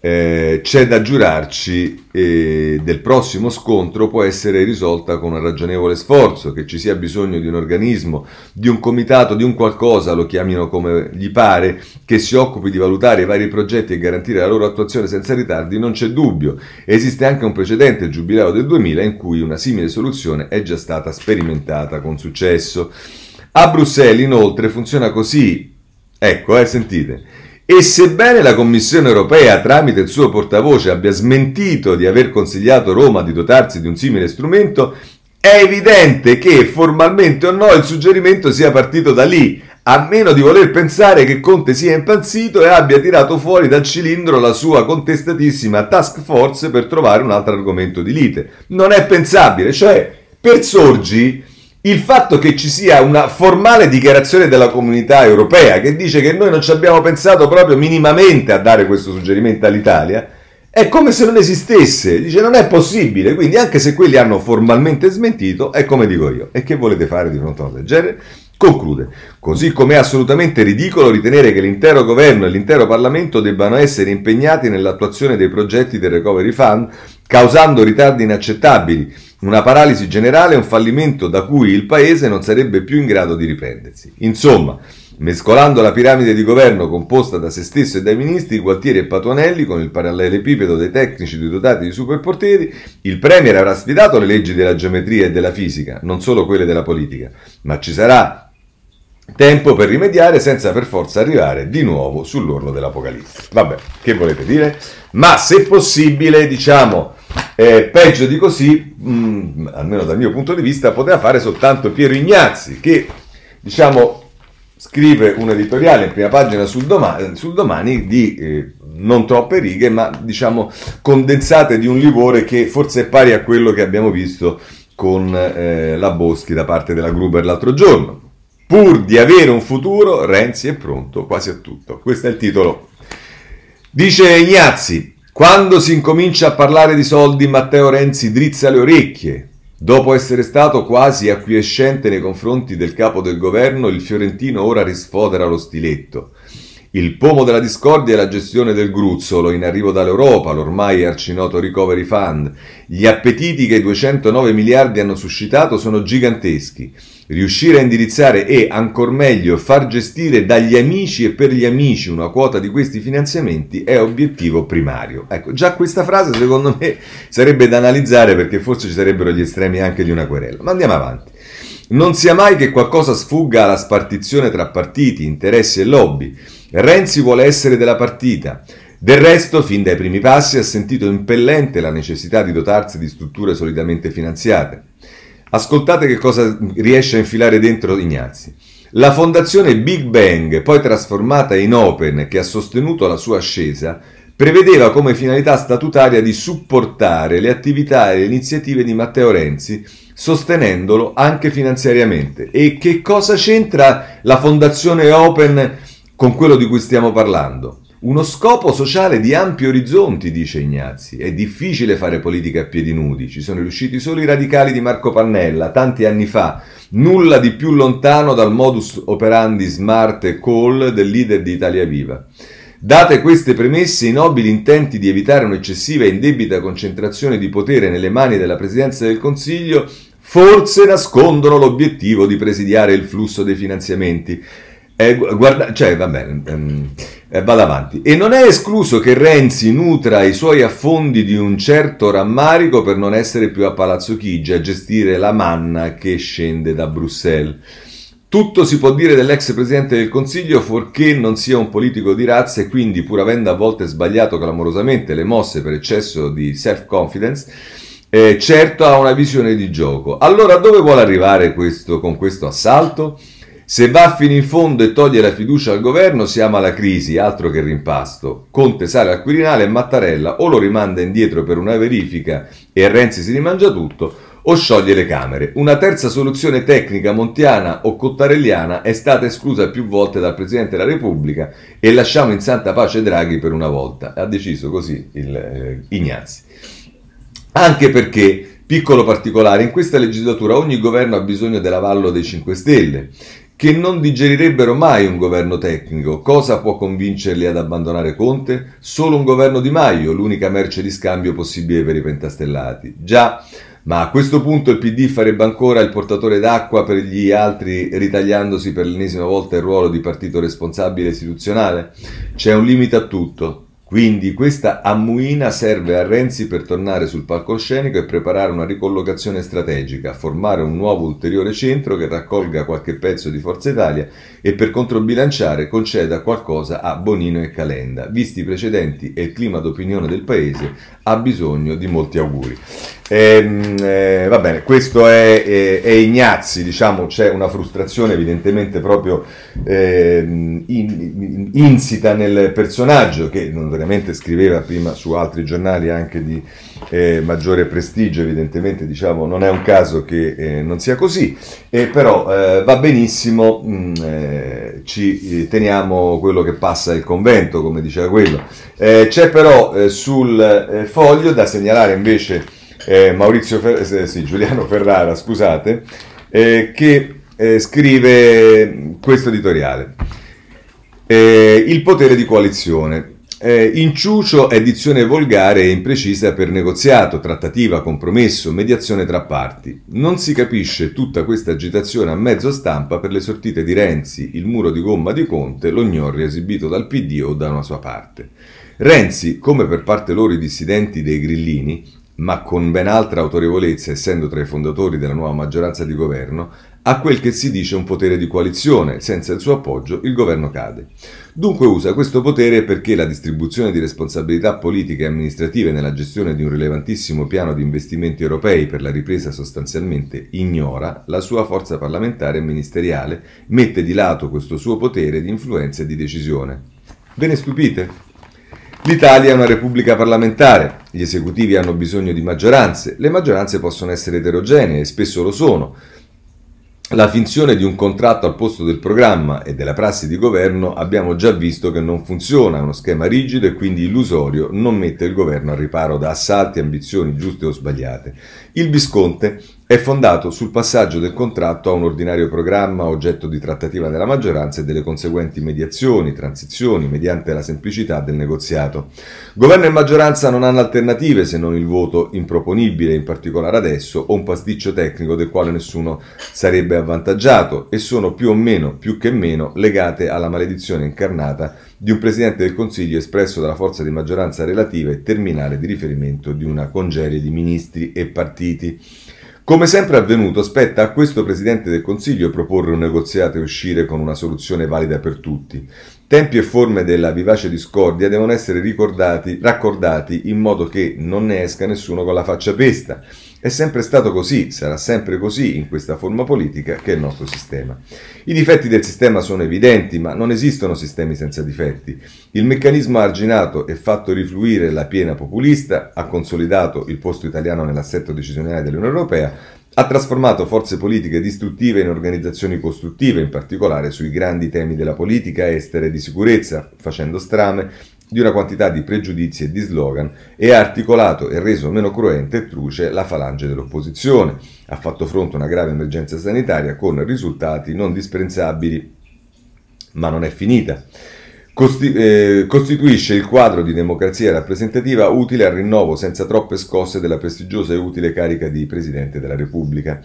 eh, c'è da giurarci eh, del prossimo scontro può essere risolta con un ragionevole sforzo, che ci sia bisogno di un organismo, di un comitato, di un qualcosa, lo chiamino come gli pare, che si occupi di valutare i vari progetti e garantire la loro attuazione senza ritardi, non c'è dubbio. Esiste anche un precedente, il Giubileo del 2000, in cui una simile soluzione è già stata sperimentata con successo. A Bruxelles inoltre funziona così. Ecco, eh, sentite. E sebbene la Commissione europea, tramite il suo portavoce, abbia smentito di aver consigliato Roma di dotarsi di un simile strumento, è evidente che formalmente o no il suggerimento sia partito da lì, a meno di voler pensare che Conte sia impazzito e abbia tirato fuori dal cilindro la sua contestatissima task force per trovare un altro argomento di lite. Non è pensabile, cioè per Sorgi il fatto che ci sia una formale dichiarazione della comunità europea che dice che noi non ci abbiamo pensato proprio minimamente a dare questo suggerimento all'Italia è come se non esistesse, dice non è possibile, quindi anche se quelli hanno formalmente smentito, è come dico io. E che volete fare di fronte a una del genere? Conclude, così come è assolutamente ridicolo ritenere che l'intero governo e l'intero Parlamento debbano essere impegnati nell'attuazione dei progetti del Recovery Fund, causando ritardi inaccettabili, una paralisi generale e un fallimento da cui il Paese non sarebbe più in grado di riprendersi. Insomma, mescolando la piramide di governo composta da se stesso e dai ministri, Gualtieri e Patuanelli, con il parallelepipedo dei tecnici dotati di superpoteri, il Premier avrà sfidato le leggi della geometria e della fisica, non solo quelle della politica, ma ci sarà tempo per rimediare senza per forza arrivare di nuovo sull'orlo dell'Apocalisse. Vabbè, che volete dire? Ma se possibile, diciamo eh, peggio di così, mh, mm, almeno dal mio punto di vista, poteva fare soltanto Piero Ignazzi, che diciamo scrive un editoriale in prima pagina sul domani, sul domani di eh, non troppe righe, ma diciamo condensate di un livore che forse è pari a quello che abbiamo visto con eh, la Boschi da parte della Gruber l'altro giorno. Pur di avere un futuro, Renzi è pronto quasi a tutto. Questo è il titolo. Dice Ignazzi, quando si incomincia a parlare di soldi, Matteo Renzi drizza le orecchie. Dopo essere stato quasi acquiescente nei confronti del capo del governo, il fiorentino ora risfodera lo stiletto. Il pomo della discordia è la gestione del gruzzolo in arrivo dall'Europa, l'ormai arcinoto Recovery Fund. Gli appetiti che i 209 miliardi hanno suscitato sono giganteschi. Riuscire a indirizzare e, ancor meglio, far gestire dagli amici e per gli amici una quota di questi finanziamenti è obiettivo primario. Ecco, già questa frase secondo me sarebbe da analizzare perché forse ci sarebbero gli estremi anche di una querela. Ma andiamo avanti. Non sia mai che qualcosa sfugga alla spartizione tra partiti, interessi e lobby. Renzi vuole essere della partita. Del resto, fin dai primi passi, ha sentito impellente la necessità di dotarsi di strutture solidamente finanziate. Ascoltate che cosa riesce a infilare dentro Ignazzi. La fondazione Big Bang, poi trasformata in Open, che ha sostenuto la sua ascesa, prevedeva come finalità statutaria di supportare le attività e le iniziative di Matteo Renzi, sostenendolo anche finanziariamente. E che cosa c'entra la fondazione Open con quello di cui stiamo parlando? Uno scopo sociale di ampi orizzonti, dice Ignazzi. È difficile fare politica a piedi nudi. Ci sono riusciti solo i radicali di Marco Pannella, tanti anni fa. Nulla di più lontano dal modus operandi smart e call del leader di Italia Viva. Date queste premesse, i nobili intenti di evitare un'eccessiva e indebita concentrazione di potere nelle mani della Presidenza del Consiglio forse nascondono l'obiettivo di presidiare il flusso dei finanziamenti. Eh, guarda, cioè, va bene. Ehm, eh, vado avanti. E non è escluso che Renzi nutra i suoi affondi di un certo rammarico per non essere più a Palazzo Chigi a gestire la manna che scende da Bruxelles. Tutto si può dire dell'ex presidente del Consiglio fuorché non sia un politico di razza e quindi, pur avendo a volte sbagliato clamorosamente le mosse per eccesso di self-confidence, eh, certo ha una visione di gioco. Allora dove vuole arrivare questo, con questo assalto? Se va fino in fondo e toglie la fiducia al governo, siamo alla crisi, altro che rimpasto. Conte sale al Quirinale e Mattarella o lo rimanda indietro per una verifica e Renzi si rimangia tutto, o scioglie le Camere. Una terza soluzione tecnica montiana o cottarelliana è stata esclusa più volte dal Presidente della Repubblica e lasciamo in santa pace Draghi per una volta. Ha deciso così il, eh, Ignazzi. Anche perché, piccolo particolare, in questa legislatura ogni governo ha bisogno dell'avallo dei 5 Stelle che non digerirebbero mai un governo tecnico. Cosa può convincerli ad abbandonare Conte? Solo un governo di Maio, l'unica merce di scambio possibile per i pentastellati. Già, ma a questo punto il PD farebbe ancora il portatore d'acqua per gli altri, ritagliandosi per l'ennesima volta il ruolo di partito responsabile istituzionale? C'è un limite a tutto. Quindi questa ammuina serve a Renzi per tornare sul palcoscenico e preparare una ricollocazione strategica, formare un nuovo ulteriore centro che raccolga qualche pezzo di Forza Italia e per controbilanciare conceda qualcosa a Bonino e Calenda. Visti i precedenti e il clima d'opinione del paese, ha bisogno di molti auguri. Eh, eh, va bene, questo è, è, è, Ignazzi, diciamo c'è una frustrazione evidentemente proprio eh, in, insita nel personaggio che veramente scriveva prima su altri giornali anche di eh, maggiore prestigio, evidentemente diciamo non è un caso che eh, non sia così, però eh, va benissimo, mh, mm, ci teniamo quello che passa il convento, come diceva quello. c'è però sul foglio da segnalare invece eh, Maurizio Fer- eh, sì, Giuliano Ferrara, scusate, eh, che eh, scrive questo editoriale. Eh, il potere di coalizione. Eh, inciucio è dizione volgare e imprecisa per negoziato, trattativa, compromesso, mediazione tra parti. Non si capisce tutta questa agitazione a mezzo stampa per le sortite di Renzi, il muro di gomma di Conte, lo gnorri esibito dal PD o da una sua parte. Renzi, come per parte loro i dissidenti dei grillini, ma con ben altra autorevolezza, essendo tra i fondatori della nuova maggioranza di governo, ha quel che si dice un potere di coalizione, senza il suo appoggio il governo cade. Dunque usa questo potere perché la distribuzione di responsabilità politiche e amministrative nella gestione di un rilevantissimo piano di investimenti europei per la ripresa sostanzialmente ignora la sua forza parlamentare e ministeriale, mette di lato questo suo potere di influenza e di decisione. Ve ne stupite? L'Italia è una repubblica parlamentare, gli esecutivi hanno bisogno di maggioranze, le maggioranze possono essere eterogenee e spesso lo sono. La finzione di un contratto al posto del programma e della prassi di governo abbiamo già visto che non funziona, è uno schema rigido e quindi illusorio, non mette il governo al riparo da assalti, ambizioni giuste o sbagliate. Il Visconte è fondato sul passaggio del contratto a un ordinario programma oggetto di trattativa della maggioranza e delle conseguenti mediazioni, transizioni, mediante la semplicità del negoziato. Governo e maggioranza non hanno alternative se non il voto improponibile, in particolare adesso, o un pasticcio tecnico del quale nessuno sarebbe avvantaggiato e sono più o meno, più che meno, legate alla maledizione incarnata di un Presidente del Consiglio espresso dalla forza di maggioranza relativa e terminale di riferimento di una congerie di ministri e partiti. Come sempre avvenuto, spetta a questo Presidente del Consiglio proporre un negoziato e uscire con una soluzione valida per tutti. Tempi e forme della vivace discordia devono essere ricordati, raccordati in modo che non ne esca nessuno con la faccia pesta. È sempre stato così, sarà sempre così in questa forma politica che è il nostro sistema. I difetti del sistema sono evidenti, ma non esistono sistemi senza difetti. Il meccanismo arginato e fatto rifluire la piena populista, ha consolidato il posto italiano nell'assetto decisionale dell'Unione Europea, ha trasformato forze politiche distruttive in organizzazioni costruttive, in particolare sui grandi temi della politica estera e di sicurezza, facendo strame di una quantità di pregiudizi e di slogan e ha articolato e reso meno cruente e truce la falange dell'opposizione. Ha fatto fronte a una grave emergenza sanitaria con risultati non dispensabili, ma non è finita. Costi- eh, costituisce il quadro di democrazia rappresentativa utile al rinnovo senza troppe scosse della prestigiosa e utile carica di Presidente della Repubblica.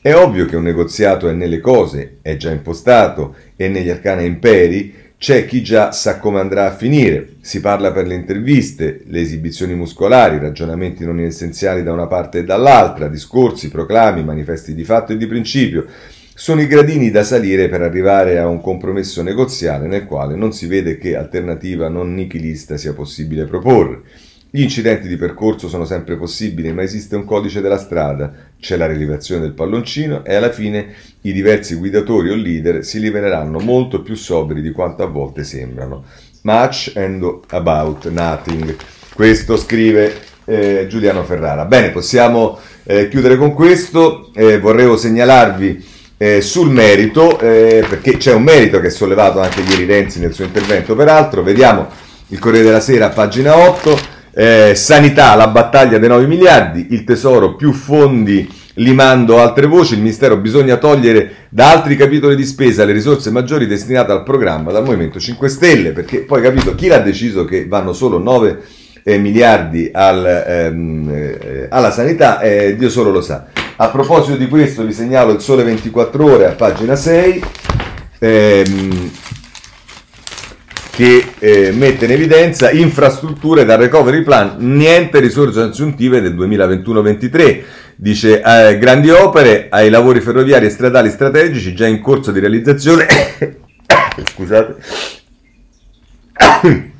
È ovvio che un negoziato è nelle cose, è già impostato, e negli arcana imperi, c'è chi già sa come andrà a finire, si parla per le interviste, le esibizioni muscolari, ragionamenti non essenziali da una parte e dall'altra, discorsi, proclami, manifesti di fatto e di principio. Sono i gradini da salire per arrivare a un compromesso negoziale nel quale non si vede che alternativa non nichilista sia possibile proporre. Gli incidenti di percorso sono sempre possibili, ma esiste un codice della strada. C'è la rilevazione del palloncino e alla fine i diversi guidatori o leader si riveleranno molto più sobri di quanto a volte sembrano. Much and about nothing. Questo scrive eh, Giuliano Ferrara. Bene, possiamo eh, chiudere con questo. Eh, vorrei segnalarvi eh, sul merito, eh, perché c'è un merito che ha sollevato anche ieri Renzi nel suo intervento, peraltro. Vediamo il Corriere della Sera, pagina 8. Eh, sanità, la battaglia dei 9 miliardi, il tesoro più fondi limando altre voci, il Ministero bisogna togliere da altri capitoli di spesa le risorse maggiori destinate al programma dal Movimento 5 Stelle, perché poi capito chi l'ha deciso che vanno solo 9 eh, miliardi al, ehm, eh, alla sanità, eh, Dio solo lo sa. A proposito di questo vi segnalo il Sole 24 ore a pagina 6. Ehm, che eh, mette in evidenza infrastrutture dal recovery plan, niente risorse aggiuntive del 2021-23. Dice eh, grandi opere ai lavori ferroviari e stradali strategici già in corso di realizzazione. Scusate.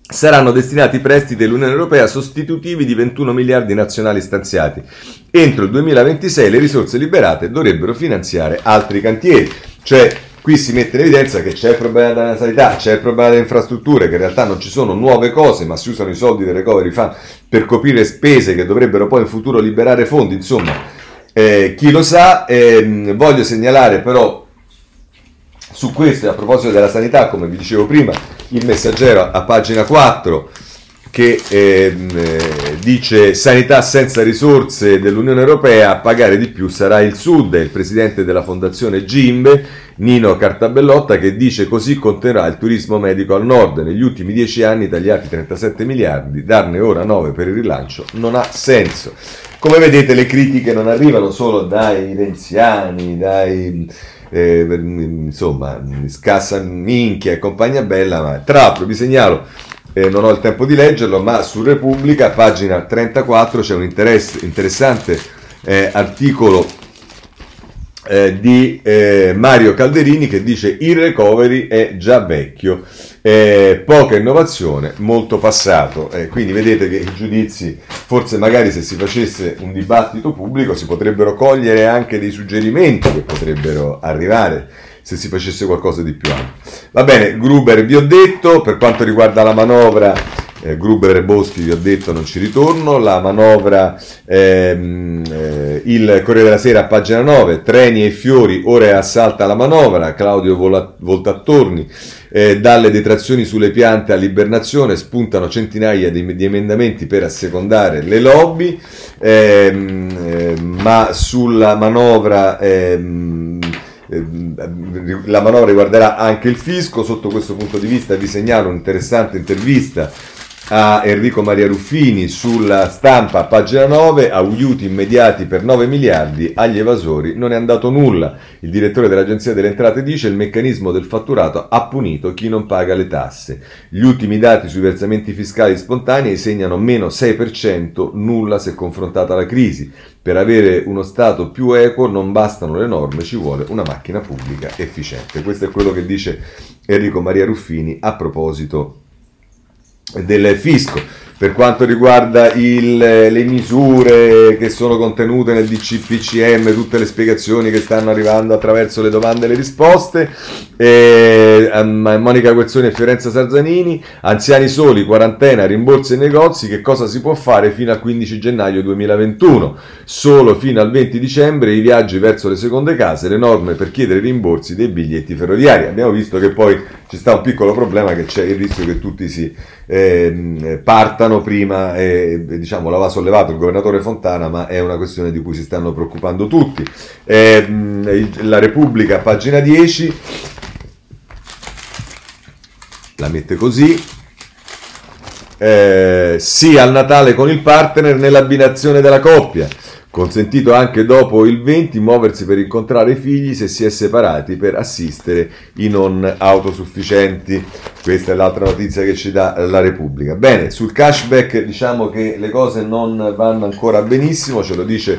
Saranno destinati prestiti dell'Unione Europea sostitutivi di 21 miliardi nazionali stanziati. Entro il 2026 le risorse liberate dovrebbero finanziare altri cantieri. Cioè, Qui si mette in evidenza che c'è il problema della sanità, c'è il problema delle infrastrutture, che in realtà non ci sono nuove cose, ma si usano i soldi del recovery fund per coprire spese che dovrebbero poi in futuro liberare fondi. Insomma, eh, chi lo sa, eh, voglio segnalare però su questo, a proposito della sanità, come vi dicevo prima, il messaggero a pagina 4 che ehm, eh, dice sanità senza risorse dell'Unione Europea, a pagare di più sarà il Sud, è il presidente della fondazione Gimbe, Nino Cartabellotta, che dice così conterrà il turismo medico al nord. Negli ultimi dieci anni tagliati 37 miliardi, darne ora 9 per il rilancio non ha senso. Come vedete le critiche non arrivano solo dai renziani, dai... Eh, insomma, scassa minchia e compagnia bella, ma tra l'altro vi segnalo eh, non ho il tempo di leggerlo, ma su Repubblica, pagina 34, c'è un interessante eh, articolo eh, di eh, Mario Calderini che dice il recovery è già vecchio, poca innovazione, molto passato. Eh, quindi vedete che i giudizi, forse magari se si facesse un dibattito pubblico si potrebbero cogliere anche dei suggerimenti che potrebbero arrivare se si facesse qualcosa di più ampio. Va bene, Gruber vi ho detto, per quanto riguarda la manovra, eh, Gruber e Boschi vi ho detto non ci ritorno, la manovra, ehm, eh, il Corriere della Sera pagina 9, treni e fiori, ora assalta la manovra, Claudio Vola- Voltattorni, eh, dalle detrazioni sulle piante all'ibernazione spuntano centinaia di, di emendamenti per assecondare le lobby, ehm, eh, ma sulla manovra... Ehm, la manovra riguarderà anche il fisco, sotto questo punto di vista vi segnalo un'interessante intervista a Enrico Maria Ruffini sulla stampa, pagina 9, aiuti immediati per 9 miliardi agli evasori, non è andato nulla. Il direttore dell'Agenzia delle Entrate dice il meccanismo del fatturato ha punito chi non paga le tasse. Gli ultimi dati sui versamenti fiscali spontanei segnano meno 6%, nulla se confrontata alla crisi. Per avere uno Stato più equo non bastano le norme, ci vuole una macchina pubblica efficiente. Questo è quello che dice Enrico Maria Ruffini a proposito del fisco. Per quanto riguarda il, le misure che sono contenute nel DCPCM, tutte le spiegazioni che stanno arrivando attraverso le domande e le risposte, eh, Monica Guerzoni e Fiorenza Sarzanini, anziani soli, quarantena, rimborsi ai negozi, che cosa si può fare fino al 15 gennaio 2021? Solo fino al 20 dicembre i viaggi verso le seconde case, le norme per chiedere rimborsi dei biglietti ferroviari. Abbiamo visto che poi ci sta un piccolo problema che c'è il rischio che tutti si eh, partano prima, eh, diciamo l'aveva sollevato il governatore Fontana, ma è una questione di cui si stanno preoccupando tutti. Eh, la Repubblica, pagina 10, la mette così. Eh, sì al Natale con il partner nell'abbinazione della coppia. Consentito anche dopo il 20 muoversi per incontrare i figli se si è separati per assistere i non autosufficienti. Questa è l'altra notizia che ci dà la Repubblica. Bene, sul cashback diciamo che le cose non vanno ancora benissimo, ce lo dice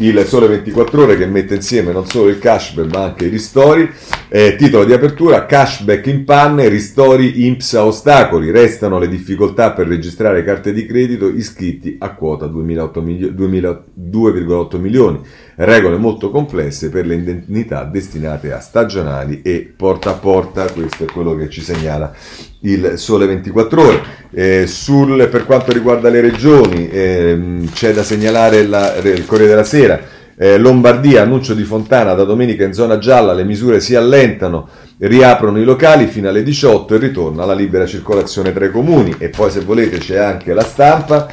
il Sole 24 Ore che mette insieme non solo il cashback ma anche i ristori. Eh, titolo di apertura, cashback in panne, ristori IMPS a ostacoli, restano le difficoltà per registrare carte di credito iscritti a quota 2,8 milioni, regole molto complesse per le indennità destinate a stagionali e porta a porta, questo è quello che ci segnala il Sole 24 Ore. Eh, sul, per quanto riguarda le regioni eh, c'è da segnalare la, il Corriere della Sera, eh, Lombardia, annuncio di Fontana, da domenica in zona gialla le misure si allentano, riaprono i locali fino alle 18 e ritorna la libera circolazione tra i comuni. E poi se volete c'è anche la stampa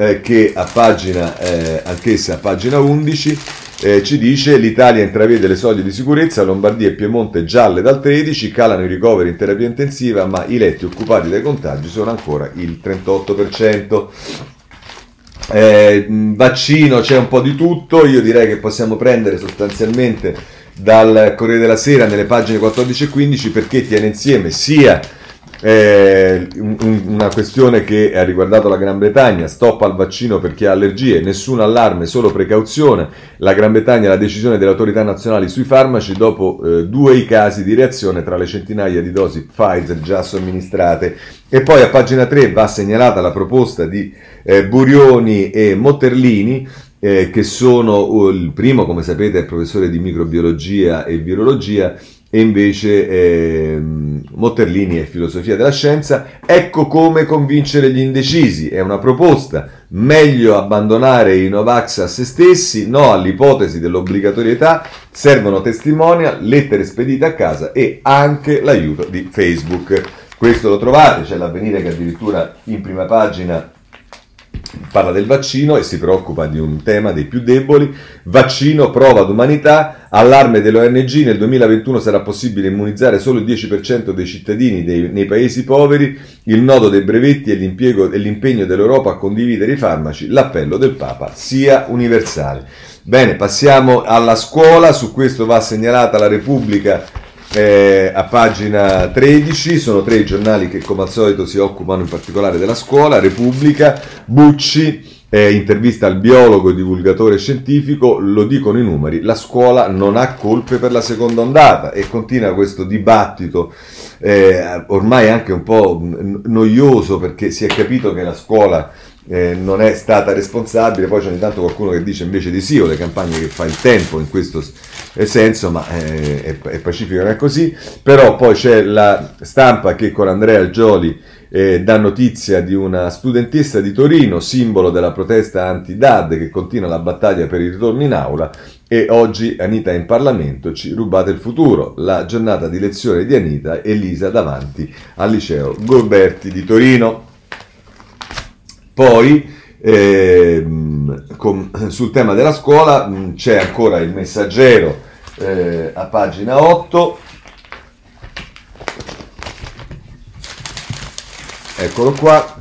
eh, che a pagina, eh, anch'essa a pagina 11, eh, ci dice l'Italia intravede le soglie di sicurezza, Lombardia e Piemonte gialle dal 13, calano i ricoveri in terapia intensiva, ma i letti occupati dai contagi sono ancora il 38%. Eh, vaccino c'è un po' di tutto, io direi che possiamo prendere sostanzialmente dal Corriere della Sera nelle pagine 14 e 15 perché tiene insieme sia eh, un, una questione che ha riguardato la Gran Bretagna, stop al vaccino per chi ha allergie, nessun allarme, solo precauzione. La Gran Bretagna la decisione delle autorità nazionali sui farmaci dopo eh, due i casi di reazione tra le centinaia di dosi Pfizer già somministrate. E poi a pagina 3 va segnalata la proposta di eh, Burioni e Motterlini eh, che sono uh, il primo, come sapete, è professore di microbiologia e virologia e invece eh, Motterlini è filosofia della scienza. Ecco come convincere gli indecisi, è una proposta. Meglio abbandonare i Novax a se stessi, no all'ipotesi dell'obbligatorietà, servono testimonial, lettere spedite a casa e anche l'aiuto di Facebook. Questo lo trovate, c'è l'avvenire che addirittura in prima pagina parla del vaccino e si preoccupa di un tema dei più deboli. Vaccino, prova d'umanità, allarme dell'ONG, nel 2021 sarà possibile immunizzare solo il 10% dei cittadini dei, nei paesi poveri, il nodo dei brevetti e, e l'impegno dell'Europa a condividere i farmaci, l'appello del Papa sia universale. Bene, passiamo alla scuola, su questo va segnalata la Repubblica eh, a pagina 13 sono tre i giornali che come al solito si occupano in particolare della scuola, Repubblica, Bucci, eh, intervista al biologo e divulgatore scientifico, lo dicono i numeri, la scuola non ha colpe per la seconda ondata e continua questo dibattito eh, ormai anche un po' noioso perché si è capito che la scuola eh, non è stata responsabile, poi c'è ogni tanto qualcuno che dice invece di sì o le campagne che fa il tempo in questo senso, ma eh, è, è pacifico, non è così, però poi c'è la stampa che con Andrea Gioli eh, dà notizia di una studentessa di Torino, simbolo della protesta anti-DAD che continua la battaglia per il ritorno in aula e oggi Anita è in Parlamento, ci rubate il futuro, la giornata di lezione di Anita e Lisa davanti al liceo Gorberti di Torino. Poi eh, com, sul tema della scuola mh, c'è ancora il messaggero eh, a pagina 8. Eccolo qua.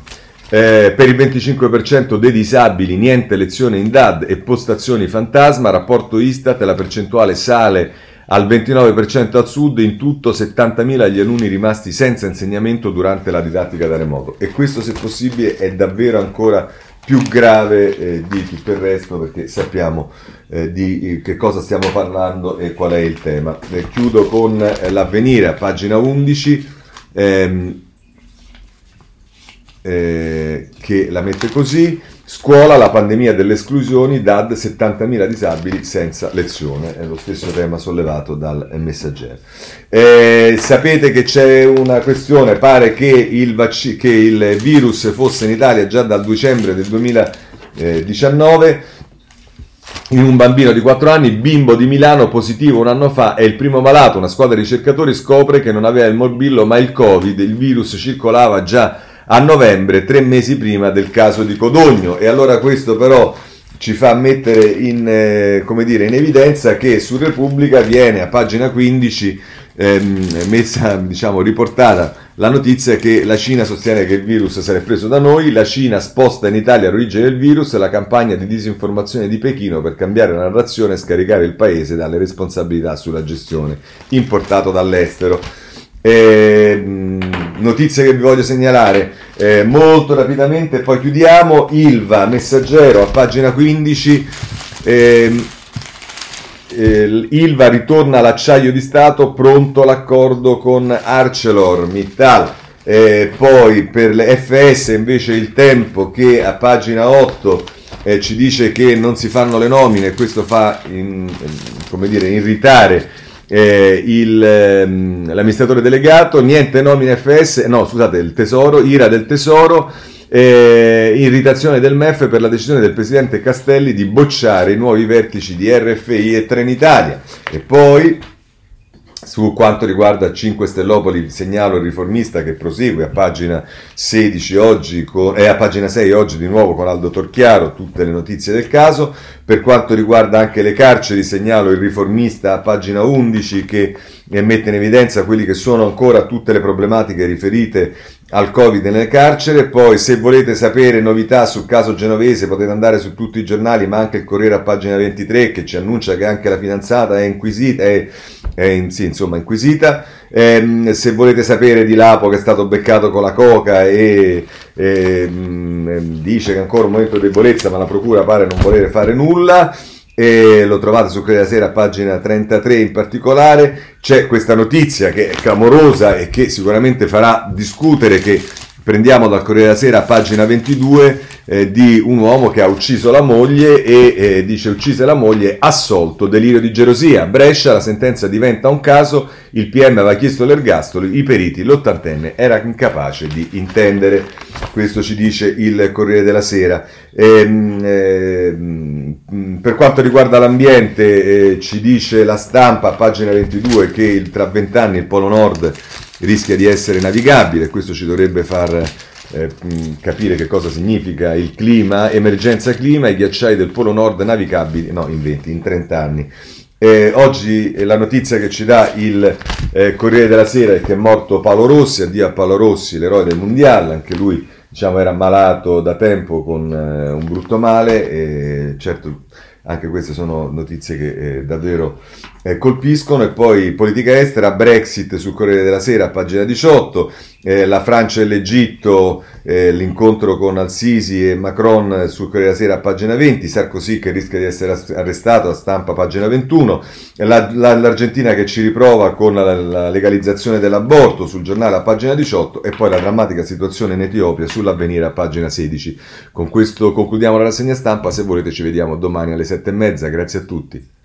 Eh, per il 25% dei disabili niente lezione in DAD e postazioni fantasma, rapporto Istat, la percentuale sale al 29% al sud, in tutto 70.000 gli alunni rimasti senza insegnamento durante la didattica da remoto. E questo, se possibile, è davvero ancora più grave eh, di tutto il resto perché sappiamo eh, di eh, che cosa stiamo parlando e qual è il tema. Eh, chiudo con eh, l'avvenire a pagina 11 ehm, eh, che la mette così. Scuola, la pandemia delle esclusioni, DAD 70.000 disabili senza lezione, è lo stesso tema sollevato dal messaggero. Eh, sapete che c'è una questione, pare che il, vac- che il virus fosse in Italia già dal dicembre del 2019, in un bambino di 4 anni, bimbo di Milano, positivo un anno fa, è il primo malato. Una squadra di ricercatori scopre che non aveva il morbillo ma il Covid. Il virus circolava già a novembre, tre mesi prima del caso di Codogno. E allora questo però ci fa mettere in, eh, dire, in evidenza che su Repubblica viene a pagina 15 ehm, messa, diciamo, riportata la notizia che la Cina sostiene che il virus sarà preso da noi, la Cina sposta in Italia l'origine del virus e la campagna di disinformazione di Pechino per cambiare la narrazione e scaricare il paese dalle responsabilità sulla gestione importato dall'estero. Eh, notizie che vi voglio segnalare eh, molto rapidamente, poi chiudiamo. Ilva, messaggero a pagina 15. Eh, Ilva ritorna all'acciaio di Stato, pronto l'accordo con ArcelorMittal. Eh, poi per le FS invece il tempo che a pagina 8 eh, ci dice che non si fanno le nomine, questo fa in, come dire, irritare eh, il, ehm, l'amministratore delegato, niente nomine FS, no scusate, il tesoro, ira del tesoro, eh, irritazione del MEF per la decisione del presidente Castelli di bocciare i nuovi vertici di RFI e Trenitalia. E poi su quanto riguarda 5 Stellopoli, segnalo il riformista che prosegue a pagina 16 oggi con, eh, a pagina 6 oggi di nuovo con Aldo Torchiaro, tutte le notizie del caso. Per quanto riguarda anche le carceri, segnalo il riformista a pagina 11 che mette in evidenza quelli che sono ancora tutte le problematiche riferite al Covid nel carcere. Poi, se volete sapere novità sul caso genovese, potete andare su tutti i giornali, ma anche il Corriere a pagina 23 che ci annuncia che anche la fidanzata è inquisita. È, è sì, insomma, inquisita. Eh, se volete sapere di Lapo che è stato beccato con la coca e eh, dice che ancora un momento di debolezza, ma la procura pare non volere fare nulla e lo trovate su Corriere Sera, pagina 33 in particolare, c'è questa notizia che è clamorosa e che sicuramente farà discutere che prendiamo dal Corriere della Sera, pagina 22, eh, di un uomo che ha ucciso la moglie e eh, dice uccise la moglie, assolto, delirio di gelosia. Brescia, la sentenza diventa un caso, il PM aveva chiesto l'ergastolo, i periti, l'ottantenne era incapace di intendere. Questo ci dice il Corriere della Sera. Ehm, ehm, per quanto riguarda l'ambiente, eh, ci dice la stampa, pagina 22, che il, tra vent'anni il Polo Nord rischia di essere navigabile, questo ci dovrebbe far eh, capire che cosa significa il clima, emergenza clima, i ghiacciai del Polo Nord navigabili, no, in 20, in 30 anni. Eh, oggi la notizia che ci dà il eh, Corriere della Sera è che è morto Paolo Rossi, addio a Paolo Rossi, l'eroe del Mondiale, anche lui diciamo, era malato da tempo con eh, un brutto male, certo anche queste sono notizie che eh, davvero eh, colpiscono. E poi politica estera, Brexit sul Corriere della Sera, pagina 18, eh, la Francia e l'Egitto, eh, l'incontro con Al-Sisi e Macron sul Corriere della Sera, pagina 20, Sarkozy che rischia di essere arrestato, a stampa, pagina 21, la, la, l'Argentina che ci riprova con la, la, legalizzazione dell'aborto sul giornale a pagina 18 e poi la drammatica situazione in Etiopia sull'avvenire a pagina 16. Con questo concludiamo la rassegna stampa, se volete ci vediamo domani alle 7 e mezza, grazie a tutti.